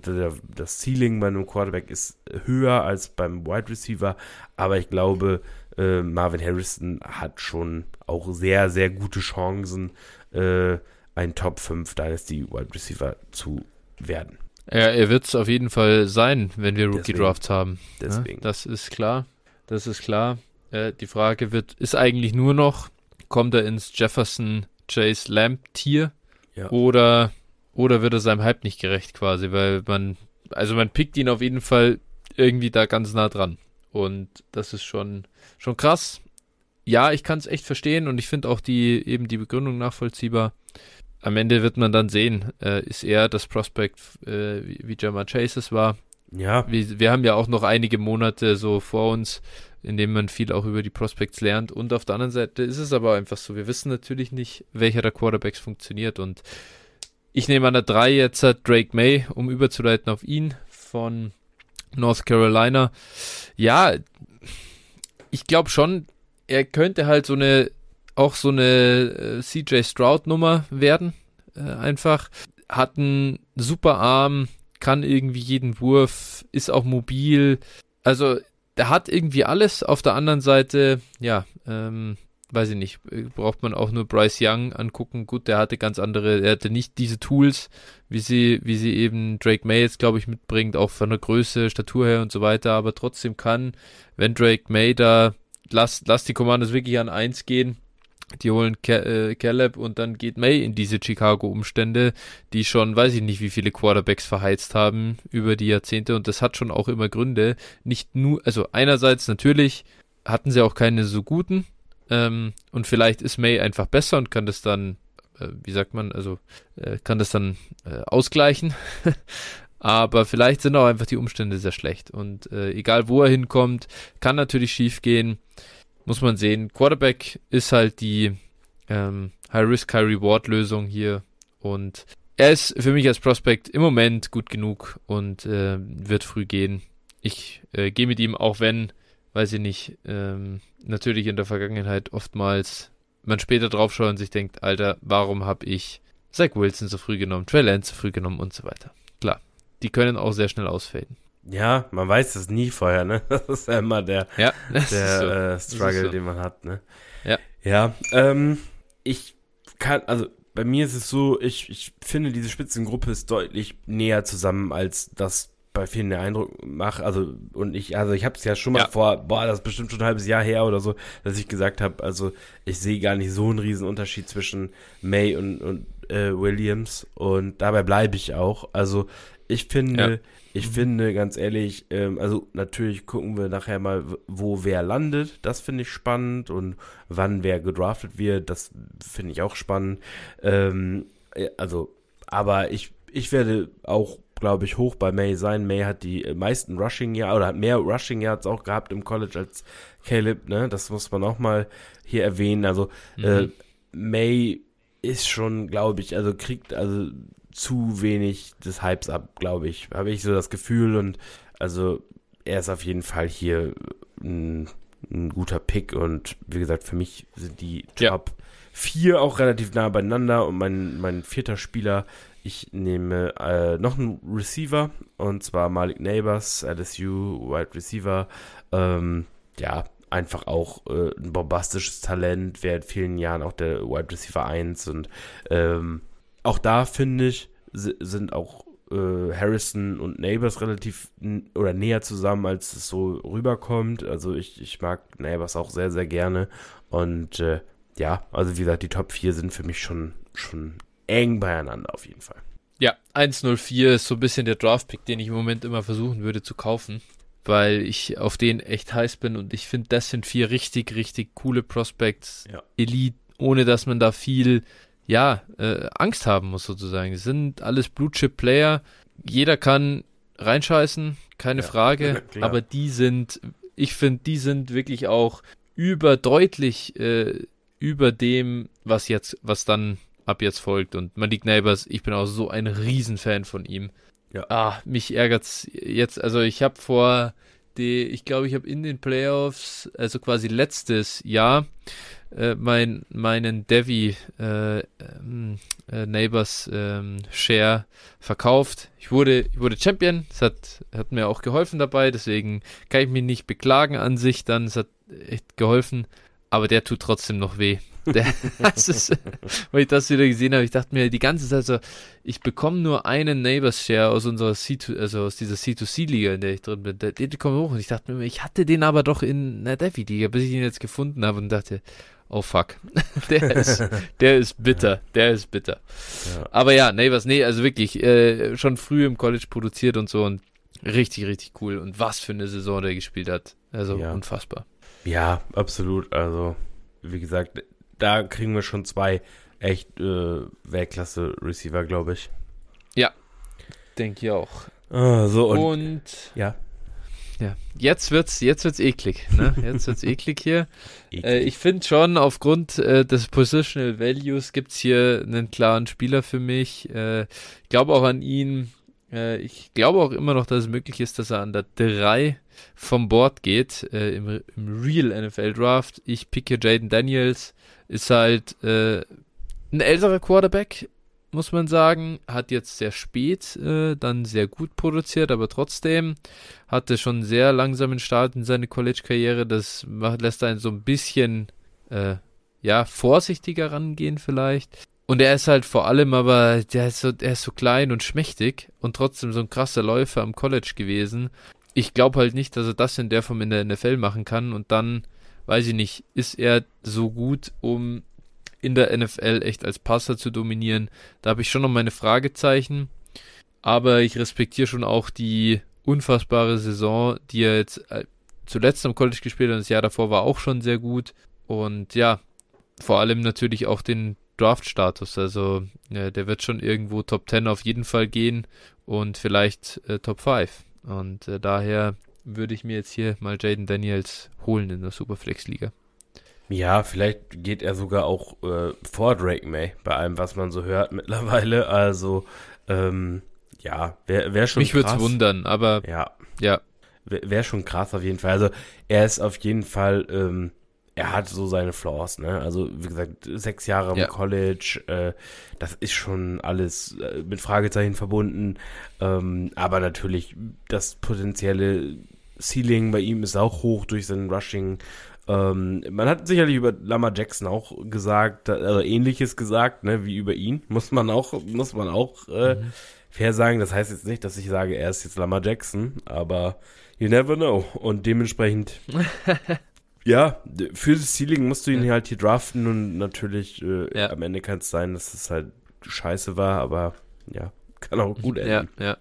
das Ceiling bei einem Quarterback ist höher als beim Wide Receiver, aber ich glaube, äh, Marvin Harrison hat schon auch sehr, sehr gute Chancen, äh, ein Top 5 Dynasty Wide Receiver zu werden. Ja, er wird es auf jeden Fall sein, wenn wir Rookie Drafts haben. Deswegen. Ja, das ist klar. Das ist klar. Äh, die Frage wird, ist eigentlich nur noch, kommt er ins Jefferson Chase Lamp Tier ja. oder, oder wird er seinem Hype nicht gerecht quasi, weil man, also man pickt ihn auf jeden Fall irgendwie da ganz nah dran. Und das ist schon, schon krass. Ja, ich kann es echt verstehen und ich finde auch die, eben die Begründung nachvollziehbar am Ende wird man dann sehen, äh, ist er das Prospect, äh, wie, wie Jamar Chase es war. Ja. Wir, wir haben ja auch noch einige Monate so vor uns, in denen man viel auch über die Prospects lernt. Und auf der anderen Seite ist es aber einfach so, wir wissen natürlich nicht, welcher der Quarterbacks funktioniert. Und ich nehme an der 3 jetzt Drake May, um überzuleiten auf ihn von North Carolina. Ja, ich glaube schon, er könnte halt so eine auch so eine äh, CJ Stroud-Nummer werden. Äh, einfach. Hat einen super Arm, kann irgendwie jeden Wurf, ist auch mobil. Also, der hat irgendwie alles. Auf der anderen Seite, ja, ähm, weiß ich nicht, äh, braucht man auch nur Bryce Young angucken. Gut, der hatte ganz andere, er hatte nicht diese Tools, wie sie, wie sie eben Drake May jetzt, glaube ich, mitbringt, auch von der Größe, Statur her und so weiter, aber trotzdem kann, wenn Drake May da, lass, lass die Commandos wirklich an eins gehen, die holen Ke Caleb und dann geht May in diese Chicago-Umstände, die schon, weiß ich nicht, wie viele Quarterbacks verheizt haben über die Jahrzehnte und das hat schon auch immer Gründe. Nicht nur, also einerseits natürlich hatten sie auch keine so guten ähm, und vielleicht ist May einfach besser und kann das dann, äh, wie sagt man, also äh, kann das dann äh, ausgleichen. Aber vielleicht sind auch einfach die Umstände sehr schlecht und äh, egal wo er hinkommt, kann natürlich schief gehen muss man sehen. Quarterback ist halt die ähm, High-Risk, High-Reward-Lösung hier. Und er ist für mich als Prospect im Moment gut genug und äh, wird früh gehen. Ich äh, gehe mit ihm, auch wenn, weiß ich nicht, ähm, natürlich in der Vergangenheit oftmals man später draufschaut und sich denkt, Alter, warum habe ich Zach Wilson so früh genommen, Trey Lance so früh genommen und so weiter. Klar, die können auch sehr schnell ausfaden. Ja, man weiß es nie vorher, ne? Das ist ja immer der, ja, der so. äh, Struggle, so. den man hat, ne? Ja. Ja, ähm, ich kann, also bei mir ist es so, ich, ich finde, diese Spitzengruppe ist deutlich näher zusammen, als das bei vielen den Eindruck mache, also und ich, also ich habe es ja schon mal ja. vor, boah, das ist bestimmt schon ein halbes Jahr her oder so, dass ich gesagt habe, also ich sehe gar nicht so einen riesen Unterschied zwischen May und, und äh, Williams und dabei bleibe ich auch. Also ich finde, ja. Ich mhm. finde ganz ehrlich, ähm, also natürlich gucken wir nachher mal, wo wer landet. Das finde ich spannend und wann wer gedraftet wird, das finde ich auch spannend. Ähm, also, aber ich ich werde auch glaube ich, hoch bei May sein. May hat die meisten Rushing Yards oder hat mehr Rushing Yards auch gehabt im College als Caleb, ne? Das muss man auch mal hier erwähnen. Also mhm. äh, May ist schon, glaube ich, also kriegt also zu wenig des Hypes ab, glaube ich. Habe ich so das Gefühl und also er ist auf jeden Fall hier ein, ein guter Pick und wie gesagt, für mich sind die Top ja. vier auch relativ nah beieinander und mein, mein vierter Spieler ich nehme äh, noch einen Receiver und zwar Malik Neighbors, LSU, Wide Receiver. Ähm, ja, einfach auch äh, ein bombastisches Talent, wäre in vielen Jahren auch der Wide Receiver 1 und ähm, auch da finde ich, sind auch äh, Harrison und Neighbors relativ oder näher zusammen, als es so rüberkommt. Also ich, ich mag Neighbors auch sehr, sehr gerne und äh, ja, also wie gesagt, die Top 4 sind für mich schon, schon eng beieinander auf jeden Fall. Ja, 104 ist so ein bisschen der Draft-Pick, den ich im Moment immer versuchen würde zu kaufen, weil ich auf den echt heiß bin und ich finde, das sind vier richtig, richtig coole Prospects. Ja. Elite, ohne dass man da viel, ja, äh, Angst haben muss sozusagen. Das sind alles Blue-Chip-Player. Jeder kann reinscheißen, keine ja, Frage, aber die sind, ich finde, die sind wirklich auch überdeutlich äh, über dem, was jetzt, was dann ab jetzt folgt. Und Malik Neighbors, ich bin auch so ein Riesenfan von ihm. Ja. Ah, mich ärgert's jetzt. Also ich habe vor die, ich glaube, ich habe in den Playoffs, also quasi letztes Jahr, äh, mein, meinen Devi äh, ähm, äh, Neighbors ähm, Share verkauft. Ich wurde, ich wurde Champion. Es hat, hat mir auch geholfen dabei. Deswegen kann ich mich nicht beklagen an sich. Dann es hat echt geholfen. Aber der tut trotzdem noch weh. Der, das ist, weil ich das wieder gesehen habe, ich dachte mir die ganze Zeit so, ich bekomme nur einen Neighbors Share aus unserer C2, also aus dieser C2C-Liga, in der ich drin bin. Der, der kommt hoch und ich dachte mir, ich hatte den aber doch in einer Defi-Liga, bis ich ihn jetzt gefunden habe und dachte, oh fuck, der ist, der ist bitter, der ist bitter. Ja. Aber ja, Neighbors, nee, also wirklich, äh, schon früh im College produziert und so und richtig, richtig cool. Und was für eine Saison der gespielt hat. Also ja. unfassbar. Ja, absolut. Also, wie gesagt, da kriegen wir schon zwei echt äh, Weltklasse-Receiver, glaube ich. Ja, denke ich auch. Ah, so und, und, ja. Ja, jetzt wird's, jetzt wird's eklig, ne? Jetzt wird's eklig hier. Äh, ich finde schon, aufgrund äh, des Positional Values gibt's hier einen klaren Spieler für mich. Äh, ich glaube auch an ihn. Äh, ich glaube auch immer noch, dass es möglich ist, dass er an der 3 vom Board geht äh, im, im Real NFL Draft. Ich picke Jaden Daniels ist halt äh, ein älterer Quarterback, muss man sagen. Hat jetzt sehr spät äh, dann sehr gut produziert, aber trotzdem hatte schon sehr langsamen Start in seine College-Karriere. Das macht, lässt einen so ein bisschen äh, ja, vorsichtiger rangehen vielleicht. Und er ist halt vor allem aber, der ist so, er ist so klein und schmächtig und trotzdem so ein krasser Läufer am College gewesen. Ich glaube halt nicht, dass er das in der Form in der NFL machen kann und dann weiß ich nicht, ist er so gut, um in der NFL echt als Passer zu dominieren? Da habe ich schon noch meine Fragezeichen. Aber ich respektiere schon auch die unfassbare Saison, die er jetzt äh, zuletzt am College gespielt hat. Und das Jahr davor war auch schon sehr gut. Und ja, vor allem natürlich auch den Draft-Status. Also ja, der wird schon irgendwo Top 10 auf jeden Fall gehen und vielleicht äh, Top 5. Und äh, daher würde ich mir jetzt hier mal Jaden Daniels holen in der Superflex-Liga. Ja, vielleicht geht er sogar auch äh, vor Drake May, bei allem, was man so hört mittlerweile. Also, ähm, ja, wäre wär schon Mich würde es wundern, aber ja. ja. Wäre wär schon krass auf jeden Fall. Also, er ist auf jeden Fall, ähm, er hat so seine Flaws, ne? Also, wie gesagt, sechs Jahre im ja. College, äh, das ist schon alles äh, mit Fragezeichen verbunden. Ähm, aber natürlich, das potenzielle Ceiling bei ihm ist auch hoch durch sein Rushing. Ähm, man hat sicherlich über Lama Jackson auch gesagt, also ähnliches gesagt, ne, wie über ihn. Muss man auch, muss man auch äh, mhm. fair sagen, das heißt jetzt nicht, dass ich sage, er ist jetzt Lama Jackson, aber you never know. Und dementsprechend, ja, für das Ceiling musst du ihn halt hier draften und natürlich äh, ja. am Ende kann es sein, dass es halt scheiße war, aber ja, kann auch gut enden. Ja, ja.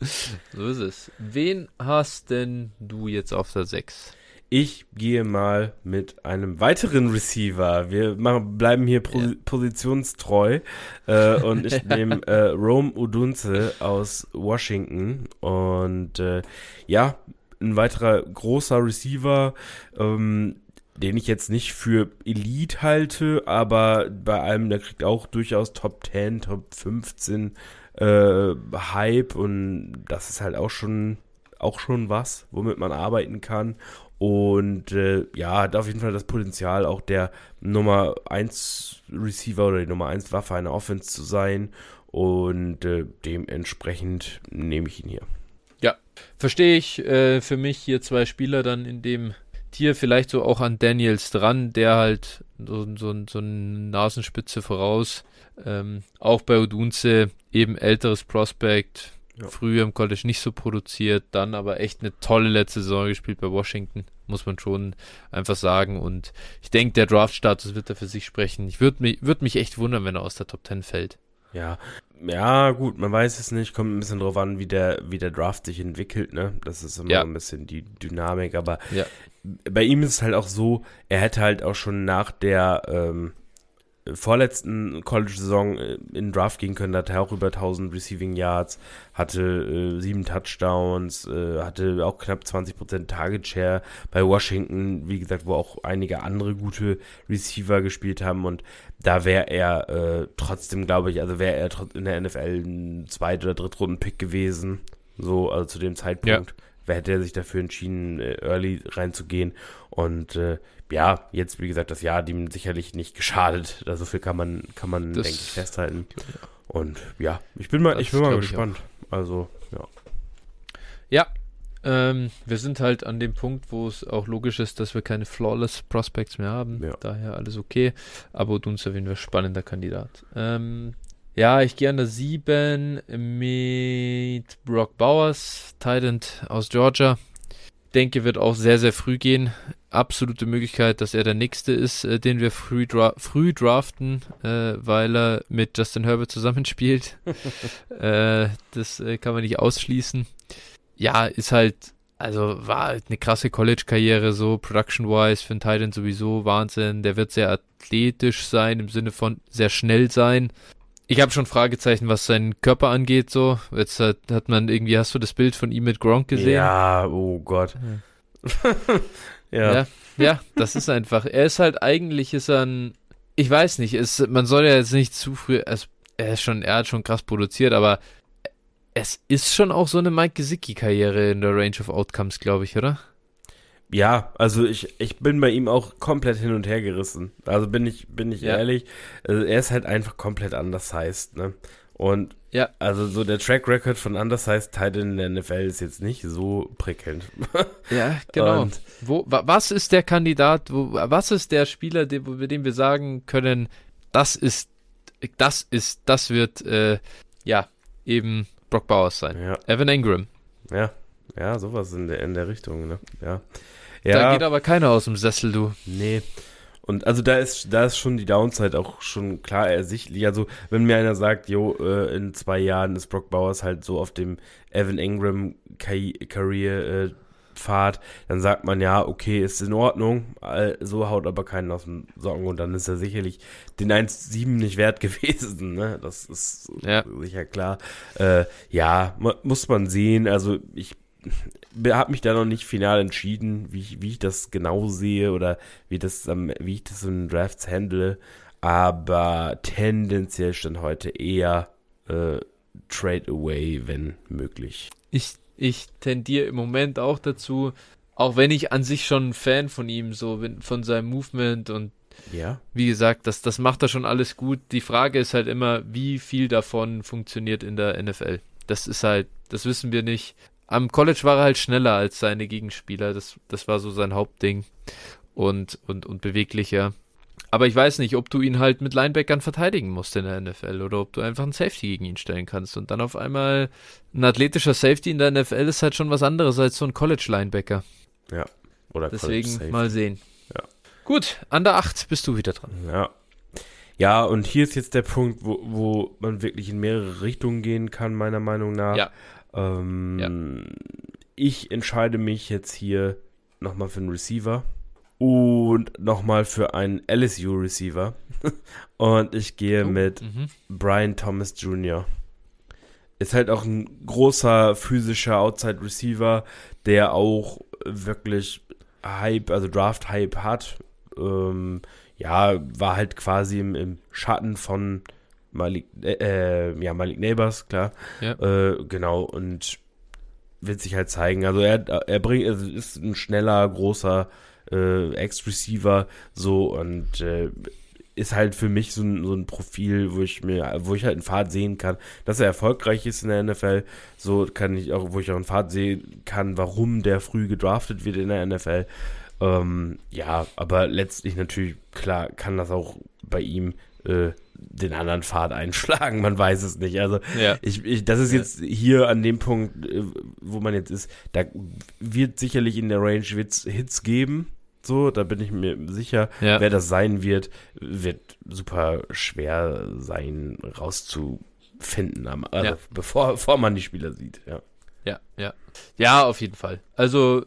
so ist es. Wen hast denn du jetzt auf der 6? Ich gehe mal mit einem weiteren Receiver. Wir machen, bleiben hier po ja. positionstreu. Äh, und ich nehme äh, Rome Udunze aus Washington. Und äh, ja, ein weiterer großer Receiver, ähm, den ich jetzt nicht für Elite halte, aber bei einem, der kriegt auch durchaus Top 10, Top 15 äh, Hype. Und das ist halt auch schon auch schon was, womit man arbeiten kann. Und äh, ja, hat auf jeden Fall das Potenzial, auch der Nummer 1 Receiver oder die Nummer 1 Waffe einer Offense zu sein. Und äh, dementsprechend nehme ich ihn hier. Verstehe ich. Äh, für mich hier zwei Spieler dann in dem Tier, vielleicht so auch an Daniels dran, der halt so, so, so eine Nasenspitze voraus. Ähm, auch bei Odunze eben älteres Prospect, ja. Früher im College nicht so produziert, dann aber echt eine tolle letzte Saison gespielt bei Washington, muss man schon einfach sagen. Und ich denke, der Draft-Status wird da für sich sprechen. Ich würde mich, würd mich echt wundern, wenn er aus der Top 10 fällt. Ja, ja, gut, man weiß es nicht, kommt ein bisschen drauf an, wie der, wie der Draft sich entwickelt, ne? Das ist immer ja. ein bisschen die Dynamik, aber ja. bei ihm ist es halt auch so, er hätte halt auch schon nach der, ähm, vorletzten College-Saison äh, in Draft gehen können, da hatte er auch über 1000 Receiving Yards, hatte äh, sieben Touchdowns, äh, hatte auch knapp 20% Target Share bei Washington, wie gesagt, wo auch einige andere gute Receiver gespielt haben und da wäre er äh, trotzdem, glaube ich, also wäre er in der NFL ein Zweit- oder Drittrunden-Pick gewesen, so, also zu dem Zeitpunkt. Ja. Wer hätte er sich dafür entschieden, äh, early reinzugehen? Und äh, ja, jetzt, wie gesagt, das Jahr hat ihm sicherlich nicht geschadet. Da so viel kann man, kann man, denke ich, festhalten. Und ja, ich bin mal, das ich bin mal gespannt. Also, ja. Ja, ähm, wir sind halt an dem Punkt, wo es auch logisch ist, dass wir keine Flawless Prospects mehr haben. Ja. Daher alles okay. Aber Dunster wäre ein spannender Kandidat. Ähm, ja, ich gehe an der 7 mit Brock Bowers, Titan aus Georgia. Denke, wird auch sehr, sehr früh gehen absolute Möglichkeit, dass er der Nächste ist, äh, den wir früh, dra früh draften, äh, weil er mit Justin Herbert zusammenspielt. äh, das äh, kann man nicht ausschließen. Ja, ist halt, also war halt eine krasse College-Karriere, so production-wise für einen Titan sowieso Wahnsinn. Der wird sehr athletisch sein, im Sinne von sehr schnell sein. Ich habe schon Fragezeichen, was seinen Körper angeht, so. Jetzt hat, hat man irgendwie, hast du das Bild von ihm mit Gronk gesehen? Ja, oh Gott. Ja. ja. Ja, das ist einfach. Er ist halt eigentlich ist er ein, ich weiß nicht, ist, man soll ja jetzt nicht zu früh, also er ist schon, er hat schon krass produziert, aber es ist schon auch so eine Mike Gesicki-Karriere in der Range of Outcomes, glaube ich, oder? Ja, also ich, ich bin bei ihm auch komplett hin und her gerissen. Also bin ich, bin ich ja. ehrlich, also er ist halt einfach komplett anders heißt, ne? Und ja. Also so der Track Record von Undersized Titan in der NFL ist jetzt nicht so prickelnd. Ja, genau. Und wo, was ist der Kandidat, wo, was ist der Spieler, den, über den wir sagen können, das ist, das ist, das wird, äh, ja, eben Brock Bowers sein. Ja. Evan Ingram. Ja, ja, sowas in der, in der Richtung, ne? Ja. ja. Da geht aber keiner aus dem Sessel, du. Nee. Und also da ist, da ist schon die Downside auch schon klar ersichtlich. Also wenn mir einer sagt, jo, äh, in zwei Jahren ist Brock Bowers halt so auf dem Evan Ingram Career äh, Pfad, dann sagt man ja, okay, ist in Ordnung, so haut aber keinen aus dem Socken und dann ist er sicherlich den 1,7 nicht wert gewesen, ne? Das ist ja. sicher klar. Äh, ja, muss man sehen. Also ich habe mich da noch nicht final entschieden, wie ich, wie ich das genau sehe oder wie, das, wie ich das in Drafts handle. Aber tendenziell stand heute eher äh, Trade Away, wenn möglich. Ich, ich tendiere im Moment auch dazu, auch wenn ich an sich schon ein Fan von ihm, so von seinem Movement und ja. Wie gesagt, das, das macht er schon alles gut. Die Frage ist halt immer, wie viel davon funktioniert in der NFL. Das ist halt, das wissen wir nicht. Am College war er halt schneller als seine Gegenspieler. Das, das war so sein Hauptding. Und, und, und beweglicher. Aber ich weiß nicht, ob du ihn halt mit Linebackern verteidigen musst in der NFL oder ob du einfach einen Safety gegen ihn stellen kannst. Und dann auf einmal ein athletischer Safety in der NFL ist halt schon was anderes als so ein College-Linebacker. Ja. Oder Deswegen mal sehen. Ja. Gut, an der 8 bist du wieder dran. Ja. Ja, und hier ist jetzt der Punkt, wo, wo man wirklich in mehrere Richtungen gehen kann, meiner Meinung nach. Ja. Ähm, ja. Ich entscheide mich jetzt hier nochmal für einen Receiver und nochmal für einen LSU-Receiver. und ich gehe oh, mit mhm. Brian Thomas Jr. Ist halt auch ein großer physischer Outside-Receiver, der auch wirklich Hype, also Draft-Hype hat. Ähm, ja, war halt quasi im, im Schatten von Malik, äh, äh ja, Malik Neighbors, klar. Ja. Äh, genau, und wird sich halt zeigen. Also er, er bringt, also ist ein schneller, großer äh, Ex-Receiver so und äh, ist halt für mich so ein, so ein Profil, wo ich mir, wo ich halt einen Pfad sehen kann, dass er erfolgreich ist in der NFL. So kann ich auch, wo ich auch einen Pfad sehen kann, warum der früh gedraftet wird in der NFL. Ähm, ja, aber letztlich natürlich, klar, kann das auch bei ihm äh, den anderen Pfad einschlagen, man weiß es nicht. Also ja. ich, ich, das ist jetzt hier an dem Punkt, äh, wo man jetzt ist, da wird sicherlich in der Range Hits geben, so, da bin ich mir sicher. Ja. Wer das sein wird, wird super schwer sein, rauszufinden, also ja. bevor, bevor man die Spieler sieht, ja. Ja, ja. Ja, auf jeden Fall. Also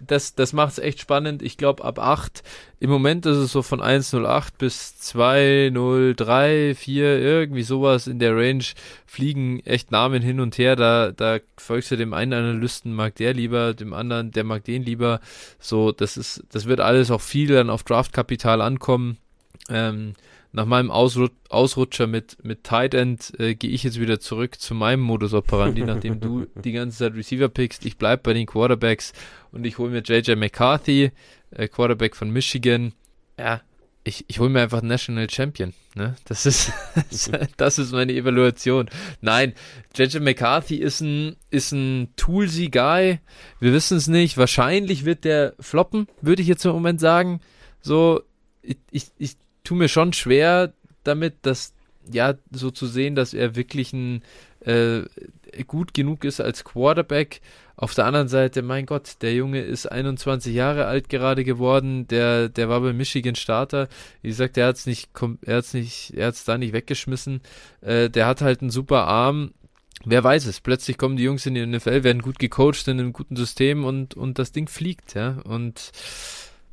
das, das macht es echt spannend. Ich glaube, ab 8, im Moment ist es so von 1,08 bis 2,03, 4, irgendwie sowas in der Range, fliegen echt Namen hin und her. Da, da folgst du dem einen Analysten, mag der lieber, dem anderen, der mag den lieber. So, das ist, das wird alles auch viel dann auf Draftkapital ankommen. Ähm, nach meinem Ausrut Ausrutscher mit, mit Tight End äh, gehe ich jetzt wieder zurück zu meinem Modus operandi, nachdem du die ganze Zeit Receiver pickst. Ich bleibe bei den Quarterbacks und ich hole mir JJ McCarthy, äh, Quarterback von Michigan. Ja, ich, ich hole mir einfach National Champion. Ne? Das, ist, das ist meine Evaluation. Nein, JJ McCarthy ist ein, ist ein Toolsy Guy. Wir wissen es nicht. Wahrscheinlich wird der floppen, würde ich jetzt im Moment sagen. So, ich, ich, ich tue mir schon schwer damit, dass, ja, so zu sehen, dass er wirklich ein äh, gut genug ist als Quarterback. Auf der anderen Seite, mein Gott, der Junge ist 21 Jahre alt gerade geworden. Der, der war bei Michigan Starter. Wie gesagt, er hat's nicht, er hat's nicht, er hat's da nicht weggeschmissen. Äh, der hat halt einen super Arm. Wer weiß es? Plötzlich kommen die Jungs in die NFL, werden gut gecoacht in einem guten System und, und das Ding fliegt, ja. Und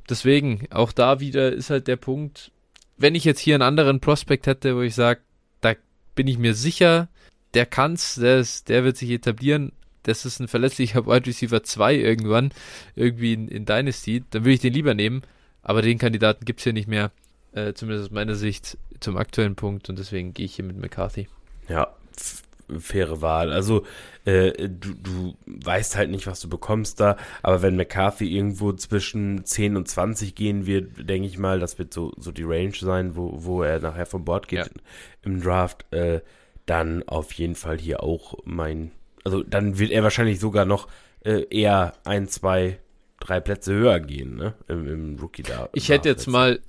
deswegen, auch da wieder ist halt der Punkt, wenn ich jetzt hier einen anderen Prospekt hätte, wo ich sage, da bin ich mir sicher, der kann's, der, ist, der wird sich etablieren, das ist ein verlässlicher Wide Receiver 2 irgendwann, irgendwie in, in Dynasty, dann würde ich den lieber nehmen, aber den Kandidaten gibt's hier nicht mehr, äh, zumindest aus meiner Sicht zum aktuellen Punkt. Und deswegen gehe ich hier mit McCarthy. Ja, faire Wahl. Also äh, du, du weißt halt nicht, was du bekommst da, aber wenn McCarthy irgendwo zwischen 10 und 20 gehen wird, denke ich mal, das wird so, so die Range sein, wo, wo er nachher vom Bord geht ja. im Draft, äh, dann auf jeden Fall hier auch mein, also dann wird er wahrscheinlich sogar noch äh, eher ein, zwei, drei Plätze höher gehen, ne? Im, im Rookie da. Ich hätte jetzt mal,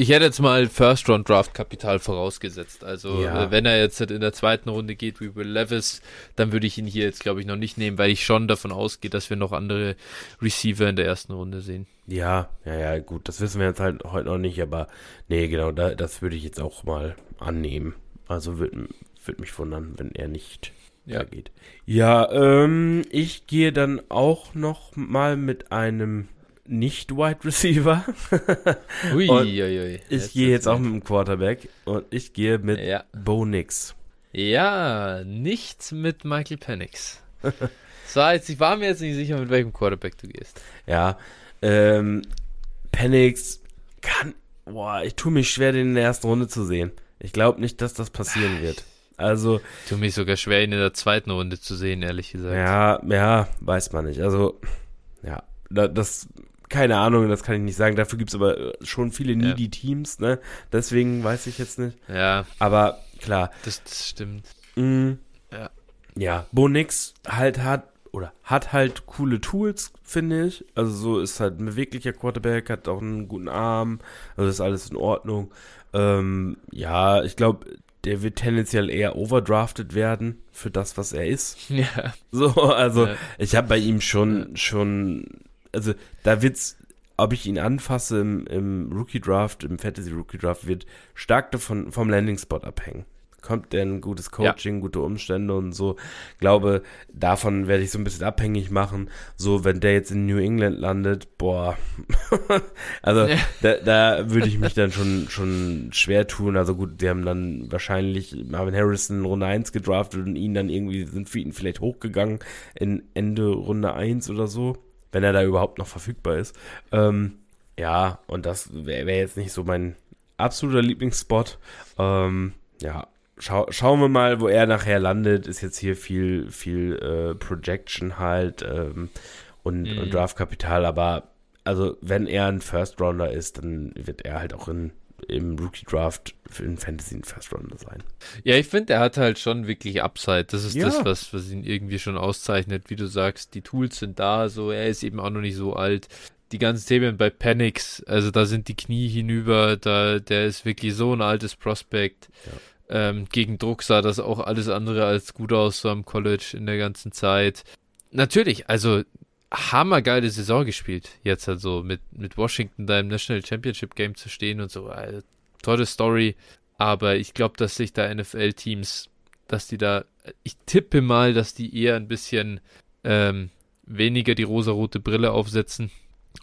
ich hätte jetzt mal First-Round-Draft-Kapital vorausgesetzt. Also, ja. äh, wenn er jetzt in der zweiten Runde geht wie Will Levis, dann würde ich ihn hier jetzt, glaube ich, noch nicht nehmen, weil ich schon davon ausgehe, dass wir noch andere Receiver in der ersten Runde sehen. Ja, ja, ja, gut, das wissen wir jetzt halt heute noch nicht, aber nee, genau, da, das würde ich jetzt auch mal annehmen. Also würde würd mich wundern, wenn er nicht ja. geht. Ja, ähm, ich gehe dann auch noch mal mit einem nicht Wide Receiver. ui, ui, ui. Ich gehe jetzt auch mit dem Quarterback und ich gehe mit ja. Bo Nix. Ja, nicht mit Michael Penix. so, jetzt, ich war mir jetzt nicht sicher, mit welchem Quarterback du gehst. Ja, ähm, Penix kann, boah, ich tue mich schwer, den in der ersten Runde zu sehen. Ich glaube nicht, dass das passieren wird. Also. Ich tue mich sogar schwer, ihn in der zweiten Runde zu sehen, ehrlich gesagt. Ja, ja, weiß man nicht. Also, ja, das keine Ahnung, das kann ich nicht sagen. Dafür gibt es aber äh, schon viele needy ja. Teams, ne? Deswegen weiß ich jetzt nicht. Ja. Aber klar. Das, das stimmt. Mm, ja. Ja. Bonix halt hat oder hat halt coole Tools, finde ich. Also so ist halt ein beweglicher Quarterback, hat auch einen guten Arm, also ist alles in Ordnung. Ähm, ja, ich glaube, der wird tendenziell eher overdrafted werden für das, was er ist. Ja. So, also ja. ich habe bei ihm schon, schon, also da wird's, ob ich ihn anfasse im, im Rookie Draft, im Fantasy Rookie Draft, wird stark davon vom Landing Spot abhängen kommt denn gutes Coaching, ja. gute Umstände und so. Glaube, davon werde ich so ein bisschen abhängig machen. So, wenn der jetzt in New England landet, boah. also, ja. da, da würde ich mich dann schon, schon schwer tun. Also gut, die haben dann wahrscheinlich Marvin Harrison in Runde 1 gedraftet und ihn dann irgendwie, sind für ihn vielleicht hochgegangen in Ende Runde 1 oder so. Wenn er da überhaupt noch verfügbar ist. Ähm, ja, und das wäre wär jetzt nicht so mein absoluter Lieblingsspot. Ähm, ja, schau, schauen wir mal, wo er nachher landet. Ist jetzt hier viel, viel äh, Projection halt ähm, und, mhm. und Draftkapital, aber also wenn er ein First Rounder ist, dann wird er halt auch in, im Rookie Draft in Fantasy ein First Rounder sein. Ja, ich finde, er hat halt schon wirklich Upside. Das ist ja. das, was, was ihn irgendwie schon auszeichnet. Wie du sagst, die Tools sind da, so er ist eben auch noch nicht so alt. Die ganzen Themen bei Panics, also da sind die Knie hinüber, da der ist wirklich so ein altes Prospekt. Ja ähm, gegen Druck sah das auch alles andere als gut aus, so am College in der ganzen Zeit. Natürlich, also hammergeile Saison gespielt. Jetzt also mit, mit Washington da im National Championship Game zu stehen und so. Also, tolle Story. Aber ich glaube, dass sich da NFL-Teams, dass die da, ich tippe mal, dass die eher ein bisschen ähm, weniger die rosarote Brille aufsetzen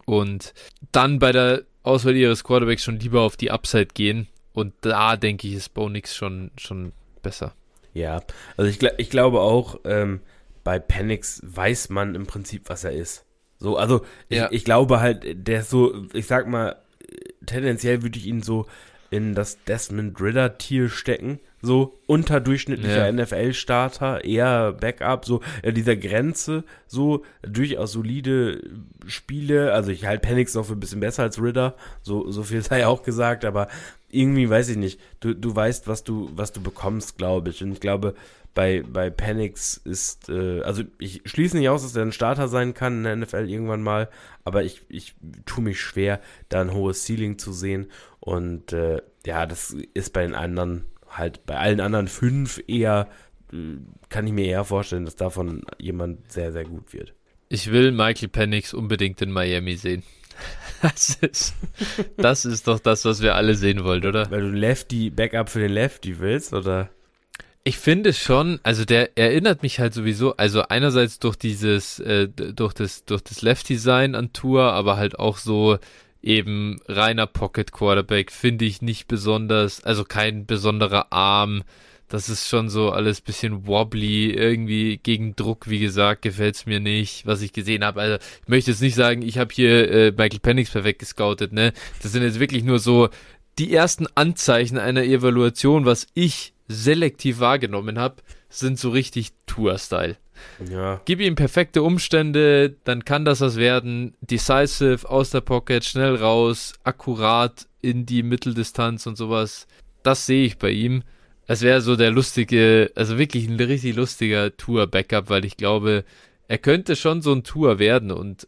und dann bei der Auswahl ihres Quarterbacks schon lieber auf die Upside gehen und da denke ich, ist Bo Nix schon, schon besser. Ja, also ich, ich glaube auch, ähm, bei Penix weiß man im Prinzip, was er ist. So, also ich, ja. ich glaube halt, der ist so, ich sag mal, tendenziell würde ich ihn so in das Desmond Ritter-Tier stecken. So unterdurchschnittlicher ja. NFL-Starter, eher Backup, so in dieser Grenze, so durchaus solide Spiele. Also ich halte Penix noch für ein bisschen besser als Ritter, so, so viel sei auch gesagt, aber irgendwie weiß ich nicht. Du, du weißt, was du, was du bekommst, glaube ich. Und ich glaube, bei, bei Panix ist, äh, also ich schließe nicht aus, dass er ein Starter sein kann in der NFL irgendwann mal, aber ich, ich tue mich schwer, da ein hohes Ceiling zu sehen. Und äh, ja, das ist bei den anderen halt, bei allen anderen fünf eher, äh, kann ich mir eher vorstellen, dass davon jemand sehr, sehr gut wird. Ich will Michael Penix unbedingt in Miami sehen. Das ist, das ist doch das, was wir alle sehen wollen, oder? Weil du Lefty, Backup für den Lefty willst, oder? Ich finde schon, also der erinnert mich halt sowieso, also einerseits durch dieses, äh, durch das, durch das Left-Design an Tour, aber halt auch so eben reiner Pocket Quarterback, finde ich nicht besonders, also kein besonderer Arm, das ist schon so alles bisschen wobbly, irgendwie gegen Druck, wie gesagt, gefällt's mir nicht, was ich gesehen habe. Also ich möchte jetzt nicht sagen, ich habe hier äh, Michael Penix perfekt gescoutet, ne? Das sind jetzt wirklich nur so die ersten Anzeichen einer Evaluation, was ich selektiv wahrgenommen habe, sind so richtig Tour-Style. Ja. Gib ihm perfekte Umstände, dann kann das was werden. Decisive, aus der Pocket, schnell raus, akkurat in die Mitteldistanz und sowas. Das sehe ich bei ihm. Es wäre so der lustige, also wirklich ein richtig lustiger Tour-Backup, weil ich glaube, er könnte schon so ein Tour werden und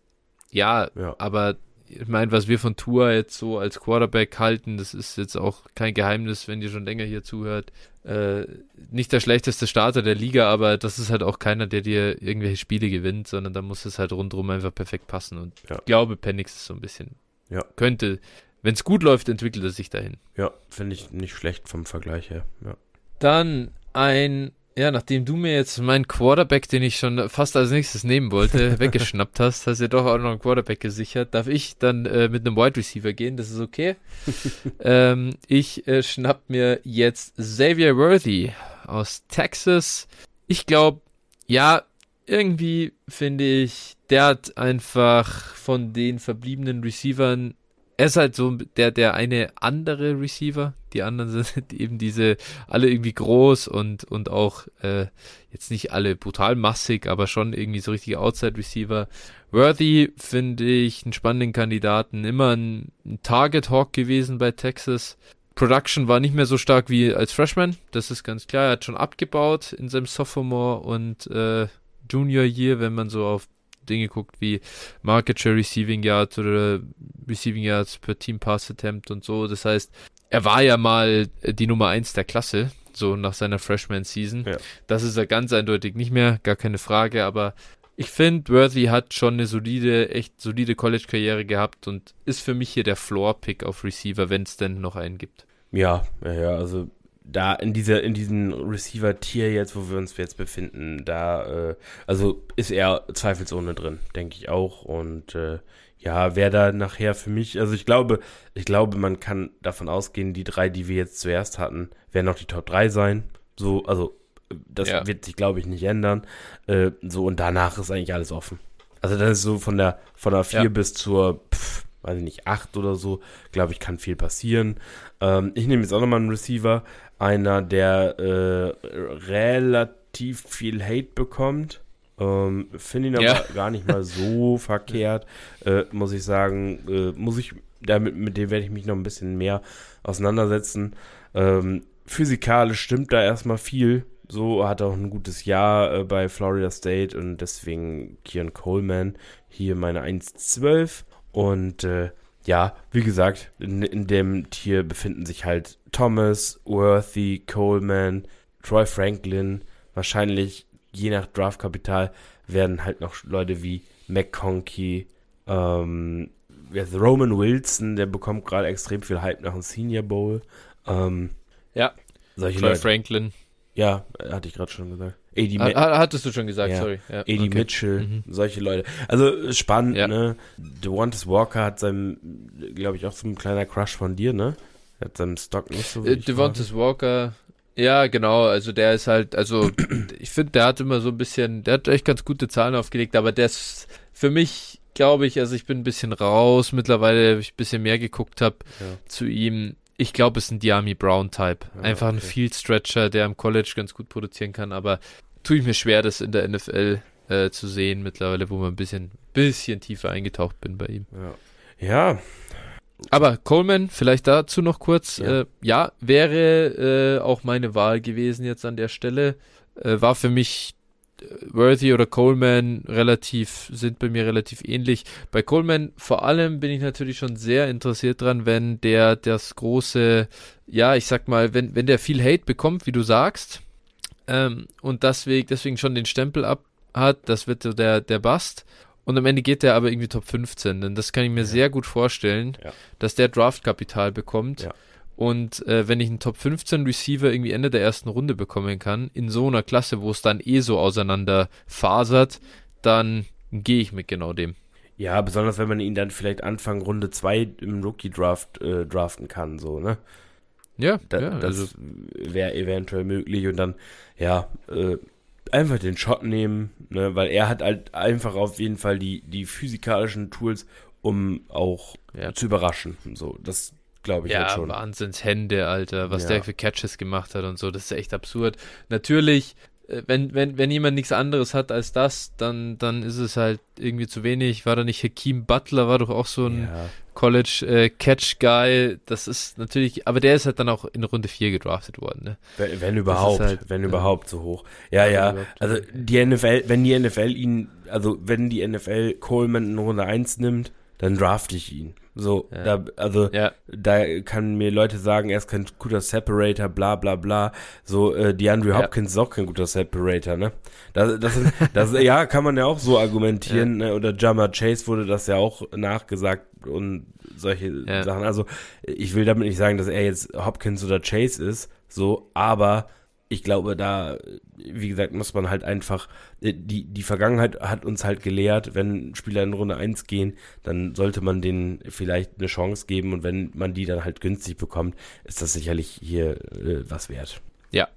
ja, ja. aber ich meine, was wir von Tour jetzt so als Quarterback halten, das ist jetzt auch kein Geheimnis, wenn ihr schon länger hier zuhört. Äh, nicht der schlechteste Starter der Liga, aber das ist halt auch keiner, der dir irgendwelche Spiele gewinnt, sondern da muss es halt rundherum einfach perfekt passen. Und ja. ich glaube, Penix ist so ein bisschen, ja. könnte, wenn es gut läuft, entwickelt er sich dahin. Ja, finde ich nicht schlecht vom Vergleich her. Ja. Dann ein, ja, nachdem du mir jetzt meinen Quarterback, den ich schon fast als nächstes nehmen wollte, weggeschnappt hast, hast du ja doch auch noch einen Quarterback gesichert. Darf ich dann äh, mit einem Wide Receiver gehen? Das ist okay. ähm, ich äh, schnapp mir jetzt Xavier Worthy aus Texas. Ich glaube, ja, irgendwie finde ich, der hat einfach von den verbliebenen Receivern er ist halt so der, der eine andere Receiver. Die anderen sind eben diese, alle irgendwie groß und, und auch äh, jetzt nicht alle brutal massig, aber schon irgendwie so richtige Outside-Receiver. Worthy finde ich einen spannenden Kandidaten, immer ein, ein Target Hawk gewesen bei Texas. Production war nicht mehr so stark wie als Freshman, das ist ganz klar. Er hat schon abgebaut in seinem Sophomore und äh, Junior Year, wenn man so auf Dinge guckt wie Market Share Receiving Yards oder Receiving Yards per Team Pass Attempt und so. Das heißt, er war ja mal die Nummer 1 der Klasse, so nach seiner Freshman Season. Ja. Das ist er ganz eindeutig nicht mehr, gar keine Frage, aber ich finde, Worthy hat schon eine solide, echt solide College-Karriere gehabt und ist für mich hier der Floor-Pick auf Receiver, wenn es denn noch einen gibt. Ja, ja, ja, also da in dieser, in diesem Receiver-Tier jetzt, wo wir uns jetzt befinden, da, äh, also ist er zweifelsohne drin, denke ich auch. Und äh, ja, wer da nachher für mich, also ich glaube, ich glaube, man kann davon ausgehen, die drei, die wir jetzt zuerst hatten, werden noch die Top 3 sein. So, also das ja. wird sich, glaube ich, nicht ändern. Äh, so, und danach ist eigentlich alles offen. Also das ist so von der von der 4 ja. bis zur, pff, weiß ich nicht, 8 oder so, glaube ich, kann viel passieren. Ähm, ich nehme jetzt auch nochmal einen Receiver, einer, der äh, relativ viel Hate bekommt. Ähm, Finde ihn aber ja. gar nicht mal so verkehrt, äh, muss ich sagen. Äh, muss ich, damit, mit dem werde ich mich noch ein bisschen mehr auseinandersetzen. Ähm, physikalisch stimmt da erstmal viel. So hat er auch ein gutes Jahr äh, bei Florida State und deswegen Kian Coleman hier meine 1,12. Und äh, ja, wie gesagt, in, in dem Tier befinden sich halt Thomas, Worthy, Coleman, Troy Franklin. Wahrscheinlich, je nach Draftkapital, werden halt noch Leute wie McConkey, ähm, Roman Wilson, der bekommt gerade extrem viel Hype nach dem Senior Bowl. Ähm, ja, solche Troy Leute. Franklin. Ja, hatte ich gerade schon gesagt. Eddie Hattest du schon gesagt, ja. sorry. Ja, Eddie okay. Mitchell, mhm. solche Leute. Also spannend, ja. ne? Devontae Walker hat seinem, glaube ich, auch so ein kleiner Crush von dir, ne? Er hat seinem Stock nicht so äh, Devontae Walker, ja, genau, also der ist halt, also ich finde, der hat immer so ein bisschen, der hat echt ganz gute Zahlen aufgelegt, aber der ist für mich, glaube ich, also ich bin ein bisschen raus mittlerweile, ich ein bisschen mehr geguckt habe ja. zu ihm ich glaube, es ist ein Diami Brown-Type. Ah, Einfach okay. ein Field Stretcher, der im College ganz gut produzieren kann, aber tue ich mir schwer, das in der NFL äh, zu sehen mittlerweile, wo man ein bisschen, bisschen tiefer eingetaucht bin bei ihm. Ja. ja. Aber Coleman, vielleicht dazu noch kurz. Ja, äh, ja wäre äh, auch meine Wahl gewesen jetzt an der Stelle. Äh, war für mich Worthy oder Coleman relativ, sind bei mir relativ ähnlich. Bei Coleman vor allem bin ich natürlich schon sehr interessiert dran, wenn der das große, ja, ich sag mal, wenn, wenn der viel Hate bekommt, wie du sagst, ähm, und deswegen, deswegen schon den Stempel ab hat, das wird so der, der Bust. Und am Ende geht der aber irgendwie Top 15. Denn das kann ich mir ja. sehr gut vorstellen, ja. dass der Draftkapital bekommt. Ja und äh, wenn ich einen Top 15 Receiver irgendwie Ende der ersten Runde bekommen kann, in so einer Klasse, wo es dann eh so auseinander fasert, dann gehe ich mit genau dem. Ja, besonders wenn man ihn dann vielleicht Anfang Runde 2 im Rookie-Draft äh, draften kann, so, ne? Ja, da, ja das also. wäre eventuell möglich und dann, ja, äh, einfach den Shot nehmen, ne? weil er hat halt einfach auf jeden Fall die, die physikalischen Tools, um auch ja. zu überraschen. So, das, glaube ich ja, halt schon. Wahnsinnshände, Alter, was ja. der für Catches gemacht hat und so, das ist echt absurd. Natürlich, äh, wenn, wenn, wenn jemand nichts anderes hat als das, dann, dann ist es halt irgendwie zu wenig. War da nicht Hakeem Butler, war doch auch so ein ja. College äh, Catch Guy. Das ist natürlich, aber der ist halt dann auch in Runde 4 gedraftet worden, ne? Wenn, wenn überhaupt, halt, wenn ja. überhaupt so hoch. Ja, ja. Also die NFL, wenn die NFL ihn, also wenn die NFL Coleman in Runde 1 nimmt, dann drafte ich ihn. So, ja. da, also ja. da kann mir Leute sagen, er ist kein guter Separator, bla bla bla. So, äh, die Andrew Hopkins ja. ist auch kein guter Separator, ne? Das, das, das, ja, kann man ja auch so argumentieren. Ne? Oder Jama Chase wurde das ja auch nachgesagt und solche Sachen. Also, ich will damit nicht sagen, dass er jetzt Hopkins oder Chase ist, so, aber ich glaube, da, wie gesagt, muss man halt einfach, äh, die, die Vergangenheit hat uns halt gelehrt, wenn Spieler in Runde 1 gehen, dann sollte man denen vielleicht eine Chance geben und wenn man die dann halt günstig bekommt, ist das sicherlich hier äh, was wert. Ja,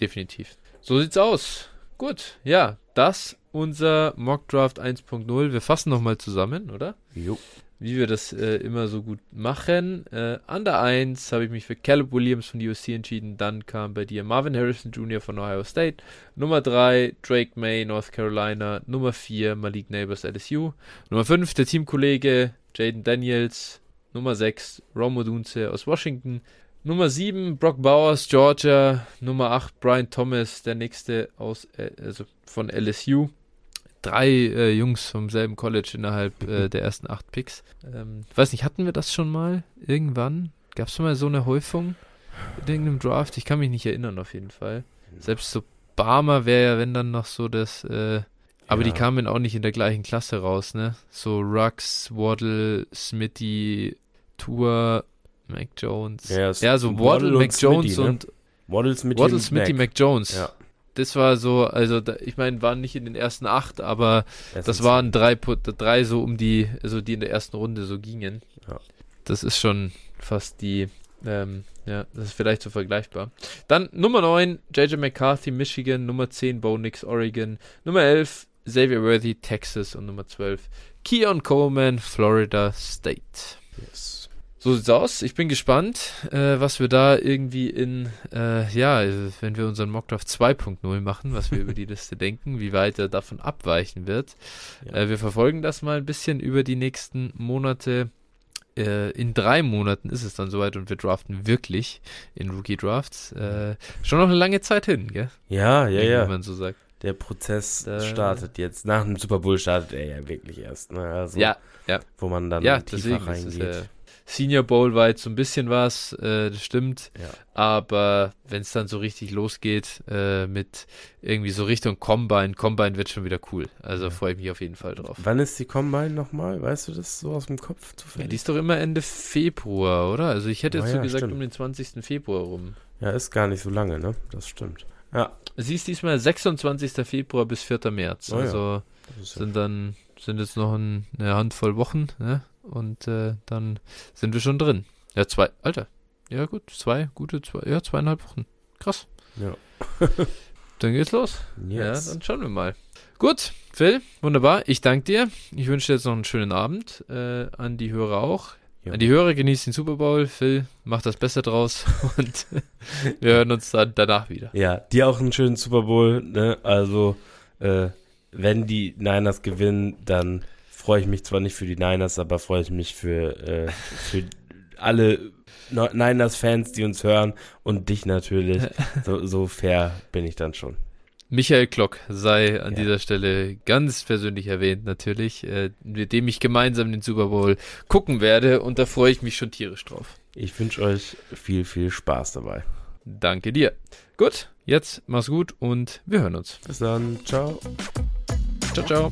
definitiv. So sieht's aus. Gut, ja, das unser Mockdraft 1.0. Wir fassen nochmal zusammen, oder? Jo wie wir das äh, immer so gut machen. Äh, an der 1 habe ich mich für Caleb Williams von USC entschieden. Dann kam bei dir Marvin Harrison Jr. von Ohio State. Nummer 3 Drake May, North Carolina. Nummer 4 Malik Neighbors, LSU. Nummer 5 der Teamkollege Jaden Daniels. Nummer 6 Romo Dunze aus Washington. Nummer 7 Brock Bowers, Georgia. Nummer 8 Brian Thomas, der nächste aus, äh, also von LSU. Drei äh, Jungs vom selben College innerhalb äh, der ersten acht Picks. Ähm, weiß nicht, hatten wir das schon mal irgendwann? Gab es schon mal so eine Häufung in irgendeinem Draft? Ich kann mich nicht erinnern auf jeden Fall. Selbst so Barmer wäre ja, wenn dann noch so das, äh, aber ja. die kamen auch nicht in der gleichen Klasse raus, ne? So Rux, Waddle, Smitty, Tour, Mac Jones. Ja, ja so Waddle, Waddle Mac Jones Smitty, ne? und Waddle, Smitty, Waddle, Smitty Mac. Mac Jones. Ja. Das war so, also da, ich meine, waren nicht in den ersten acht, aber das, das waren drei, drei so um die, also die in der ersten Runde so gingen. Ja. Das ist schon fast die, ähm, ja, das ist vielleicht so vergleichbar. Dann Nummer 9, JJ McCarthy, Michigan. Nummer 10, Bo Nix, Oregon. Nummer 11, Xavier Worthy, Texas. Und Nummer 12, Keon Coleman, Florida State. Yes. So sieht's aus. Ich bin gespannt, äh, was wir da irgendwie in, äh, ja, wenn wir unseren Mockdraft 2.0 machen, was wir über die Liste denken, wie weit er davon abweichen wird. Ja. Äh, wir verfolgen das mal ein bisschen über die nächsten Monate. Äh, in drei Monaten ist es dann soweit und wir draften wirklich in Rookie Drafts. Äh, schon noch eine lange Zeit hin, gell? Ja, ja, ja. Wenn man so sagt. Der Prozess startet jetzt. Nach dem Super Bowl startet er ja wirklich erst. Ne? Also, ja, ja. Wo man dann ja, tiefer deswegen, reingeht. Senior Bowl war jetzt so ein bisschen was, äh, das stimmt. Ja. Aber wenn es dann so richtig losgeht äh, mit irgendwie so Richtung Combine, Combine wird schon wieder cool. Also ja. freue ich mich auf jeden Fall drauf. Wann ist die Combine nochmal? Weißt du das so aus dem Kopf zufällig? Ja, die ist doch immer Ende Februar, oder? Also ich hätte jetzt oh, so gesagt stimmt. um den 20. Februar rum. Ja, ist gar nicht so lange, ne? Das stimmt. Ja. Sie ist diesmal 26. Februar bis 4. März. Oh, also sind dann sind jetzt noch ein, eine Handvoll Wochen, ne? Und äh, dann sind wir schon drin. Ja, zwei, Alter. Ja, gut, zwei, gute, zwei, ja, zweieinhalb Wochen. Krass. Ja. dann geht's los. Yes. Ja, dann schauen wir mal. Gut, Phil, wunderbar. Ich danke dir. Ich wünsche dir jetzt noch einen schönen Abend. Äh, an die Hörer auch. Ja. An die Hörer genießt den Super Bowl. Phil, mach das Beste draus. Und wir hören uns dann danach wieder. Ja, dir auch einen schönen Super Bowl. Ne? Also, äh, wenn die Niners gewinnen, dann freue ich mich zwar nicht für die Niners, aber freue ich mich für, äh, für alle Niners-Fans, die uns hören und dich natürlich. So, so, fair bin ich dann schon. Michael Klock sei an ja. dieser Stelle ganz persönlich erwähnt, natürlich, äh, mit dem ich gemeinsam den Super Bowl gucken werde und da freue ich mich schon tierisch drauf. Ich wünsche euch viel, viel Spaß dabei. Danke dir. Gut, jetzt mach's gut und wir hören uns. Bis dann. Ciao. Ciao, ciao.